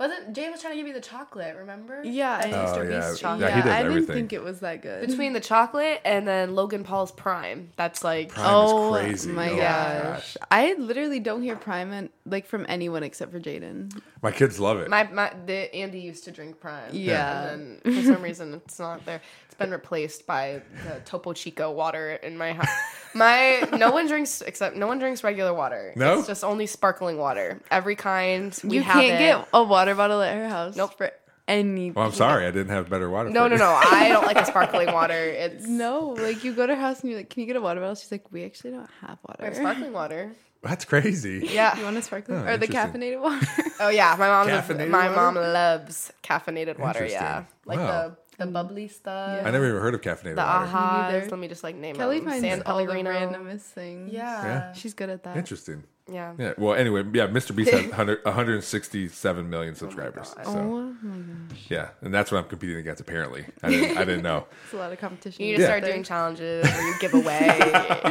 Wasn't Jay was trying to give you the chocolate? Remember? Yeah, That I- Mr. Oh, yeah. Beast Yeah, chocolate. he does I didn't think it was that good. Between the chocolate and then Logan Paul's Prime. That's like Prime oh is crazy. my Oh gosh. I literally don't hear Prime and, like from anyone except for Jaden. My kids love it. my my. The, Andy used to drink Prime. Yeah. And then for some reason it's not there. It's been replaced by the Topo Chico water in my house. My no one drinks except no one drinks regular water. No? it's just only sparkling water. Every kind. We you have can't it. get a water bottle at her house. Nope. For any. well, I'm sorry, I didn't have better water. No, for no, you. no. I don't like the sparkling water. It's No, like you go to her house and you're like, "Can you get a water bottle?" She's like, "We actually don't have water." Or sparkling water. That's crazy. Yeah, you want a sparkling Oh, or the caffeinated water? Oh yeah, my mom's a, Caffeinated my water? mom loves caffeinated water. Yeah, like Wow. the the bubbly stuff. I never even heard of caffeinated The water. ahas. neither. Let me just like name Kelly them. finds San all the randomest things. Yeah. Yeah. she's good at that. Interesting. Yeah. Yeah. Well, anyway, yeah, Mr. Beast has 100, 167 million subscribers. God. so Oh my gosh, yeah, and that's what I'm competing against. Apparently, I didn't, I didn't know. it's a lot of competition. You need to Yeah. start doing challenges where you give away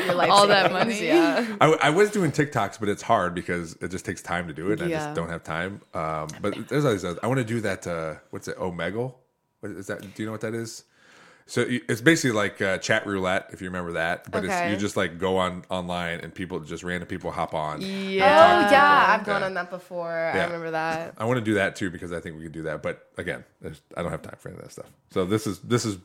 your life All that savings, money. Yeah. I, I was doing TikToks, but it's hard because it just takes time to do it. And I Yeah. just don't have time. Um, but there's always I want to do that. Uh, what's it? Omegle? What is that? Do you know what that is? So it's basically like uh, chat roulette, if you remember that. But it's, you just like go on online and people just random people hop on. Oh Yeah. yeah, I've gone Yeah. on that before. Yeah. I remember that. I want to do that too because I think we could do that. But again, I don't have time for any of that stuff. So this is this is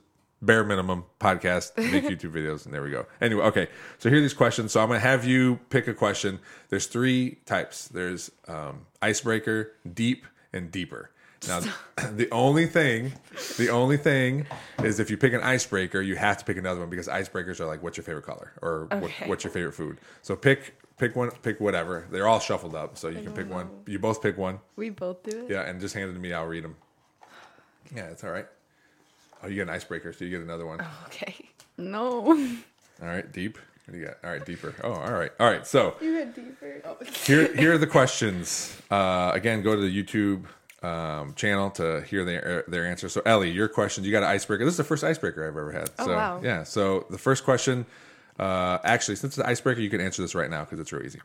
bare minimum podcast, make YouTube videos, and there we go. Anyway, okay. So here are these questions. So I'm gonna have you pick a question. There's three types. There's um, icebreaker, deep, and deeper. Now, the only thing, the only thing is if you pick an icebreaker, you have to pick another one because icebreakers are like, what's your favorite color or what, Okay. what's your favorite food. So pick pick one, pick whatever. They're all shuffled up, so you can pick one. You both pick one. We both do it. Yeah, and just hand it to me. I'll read them. Yeah, it's all right. Oh, you get an icebreaker, so you get another one. Okay. No. All right, deep. What do you got? All right, deeper. Oh, all right, all right. So you had deeper. here, here are the questions. Uh, again, go to the YouTube um, channel to hear their their answer. So Ellie, your question. You got an icebreaker. This is the first icebreaker I've ever had. Oh, so, wow. Yeah. So the first question. Uh, actually, since it's an icebreaker, you can answer this right now because it's real easy.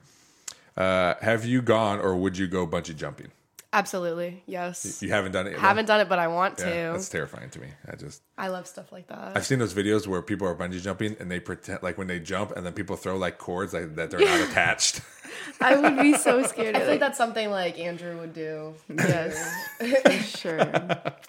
Uh, have you gone or would you go bungee jumping? Absolutely. Yes. You haven't done it. yet? Haven't done it, but I want Yeah, to. that's terrifying to me. I just I love stuff like that. I've seen those videos where people are bungee jumping and they pretend like when they jump and then people throw like cords like that they're not attached. I would be so scared I of think like, that's something like Andrew would do. Yes. for sure.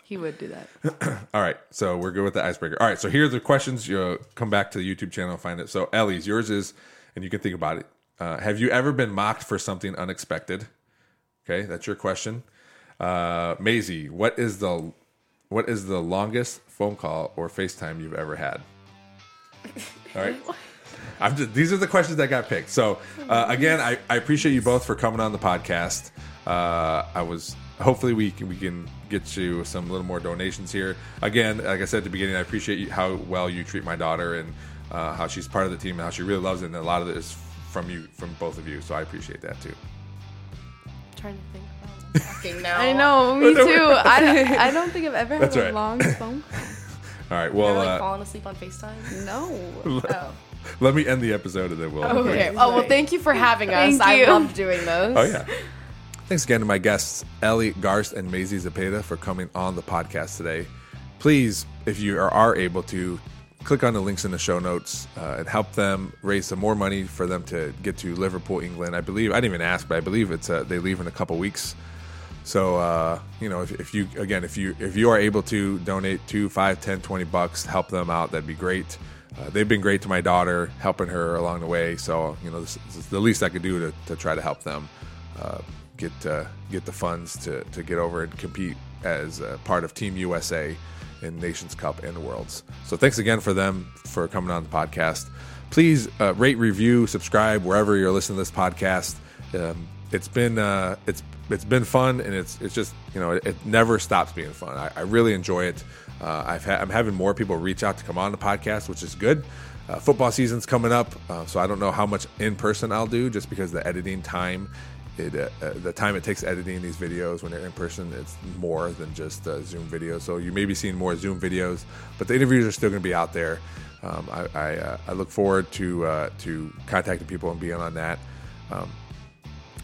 He would do that. All right, so we're good with the icebreaker. All right, so here are the questions. You come back to the YouTube channel and find it. So Ellie's, yours is, and you can think about it. Uh, have you ever been mocked for something unexpected? Okay, that's your question. Uh, Mazie, what is the what is the longest phone call or FaceTime you've ever had? All right. I'm just, these are the questions that got picked. So uh, again, I, I appreciate you both for coming on the podcast. Uh, I was hopefully we can we can get you some little more donations here. Again, like I said at the beginning, I appreciate you, how well you treat my daughter and uh, how she's part of the team and how she really loves it. And a lot of it is from you, from both of you. So I appreciate that too. trying to think about talking now. I know, me too. I don't, I don't think I've ever had That's a right. long phone call. All right. Ever, Well, like uh, falling asleep on FaceTime? No. Oh. let me end the episode and then we'll. Okay. Oh well, thank you for having us. Thank I you. loved doing those. Oh yeah. Thanks again to my guests Ellie Garst and Mazie Zepeda for coming on the podcast today. Please, if you are, are able to, click on the links in the show notes uh, and help them raise some more money for them to get to Liverpool, England. I believe I didn't even ask, but I believe it's uh, they leave in a couple weeks. So uh, you know, if, if you again, if you if you are able to donate two, five, ten, twenty bucks, help them out. That'd be great. Uh, they've been great to my daughter, helping her along the way. So you know, this, this is the least I could do to, to try to help them uh, get uh, get the funds to to get over and compete as part of Team USA in Nations Cup and Worlds. So thanks again for them for coming on the podcast. Please uh, rate, review, subscribe wherever you're listening to this podcast. Um, it's been uh, it's it's been fun and it's it's just you know it, it never stops being fun. I, I really enjoy it. Uh, I've ha- I'm having more people reach out to come on the podcast, which is good. Uh, football season's coming up, uh, so I don't know how much in person I'll do, just because the editing time, it uh, uh, the time it takes editing these videos when they're in person, it's more than just uh, Zoom videos. So you may be seeing more Zoom videos, but the interviews are still going to be out there. Um, I I, I look forward to to contacting people and being on that. Um,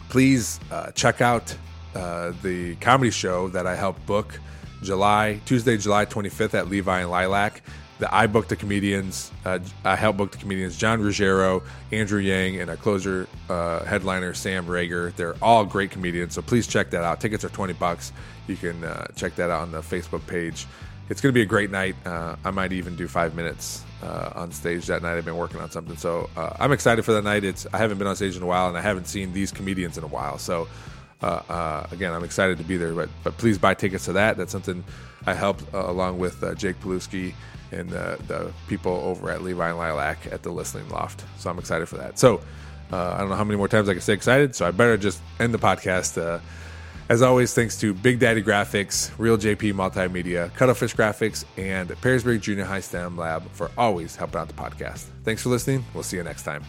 please uh, check out uh, the comedy show that I helped book July Tuesday, July 25th at Levi and Lilac. The I booked the comedians. Uh, I helped book the comedians John Ruggiero, Andrew Yang, and our closer uh, headliner Sam Rager. They're all great comedians, so please check that out. Tickets are 20 bucks. You can uh, check that out on the Facebook page. It's going to be a great night. Uh, I might even do five minutes uh, on stage that night. I've been working on something, so uh, I'm excited for that night. It's I haven't been on stage in a while, and I haven't seen these comedians in a while. So uh, uh, again, I'm excited to be there. But but please buy tickets to that. That's something I helped uh, along with Jake Paluski and the people over at Levi and Lilac at the Listening Loft. So I'm excited for that. So I don't know how many more times I can say excited. So I better just end the podcast. As always, thanks to Big Daddy Graphics, Real JP Multimedia, Cuttlefish Graphics, and Perrysburg Junior High STEM Lab for always helping out the podcast. Thanks for listening. We'll see you next time.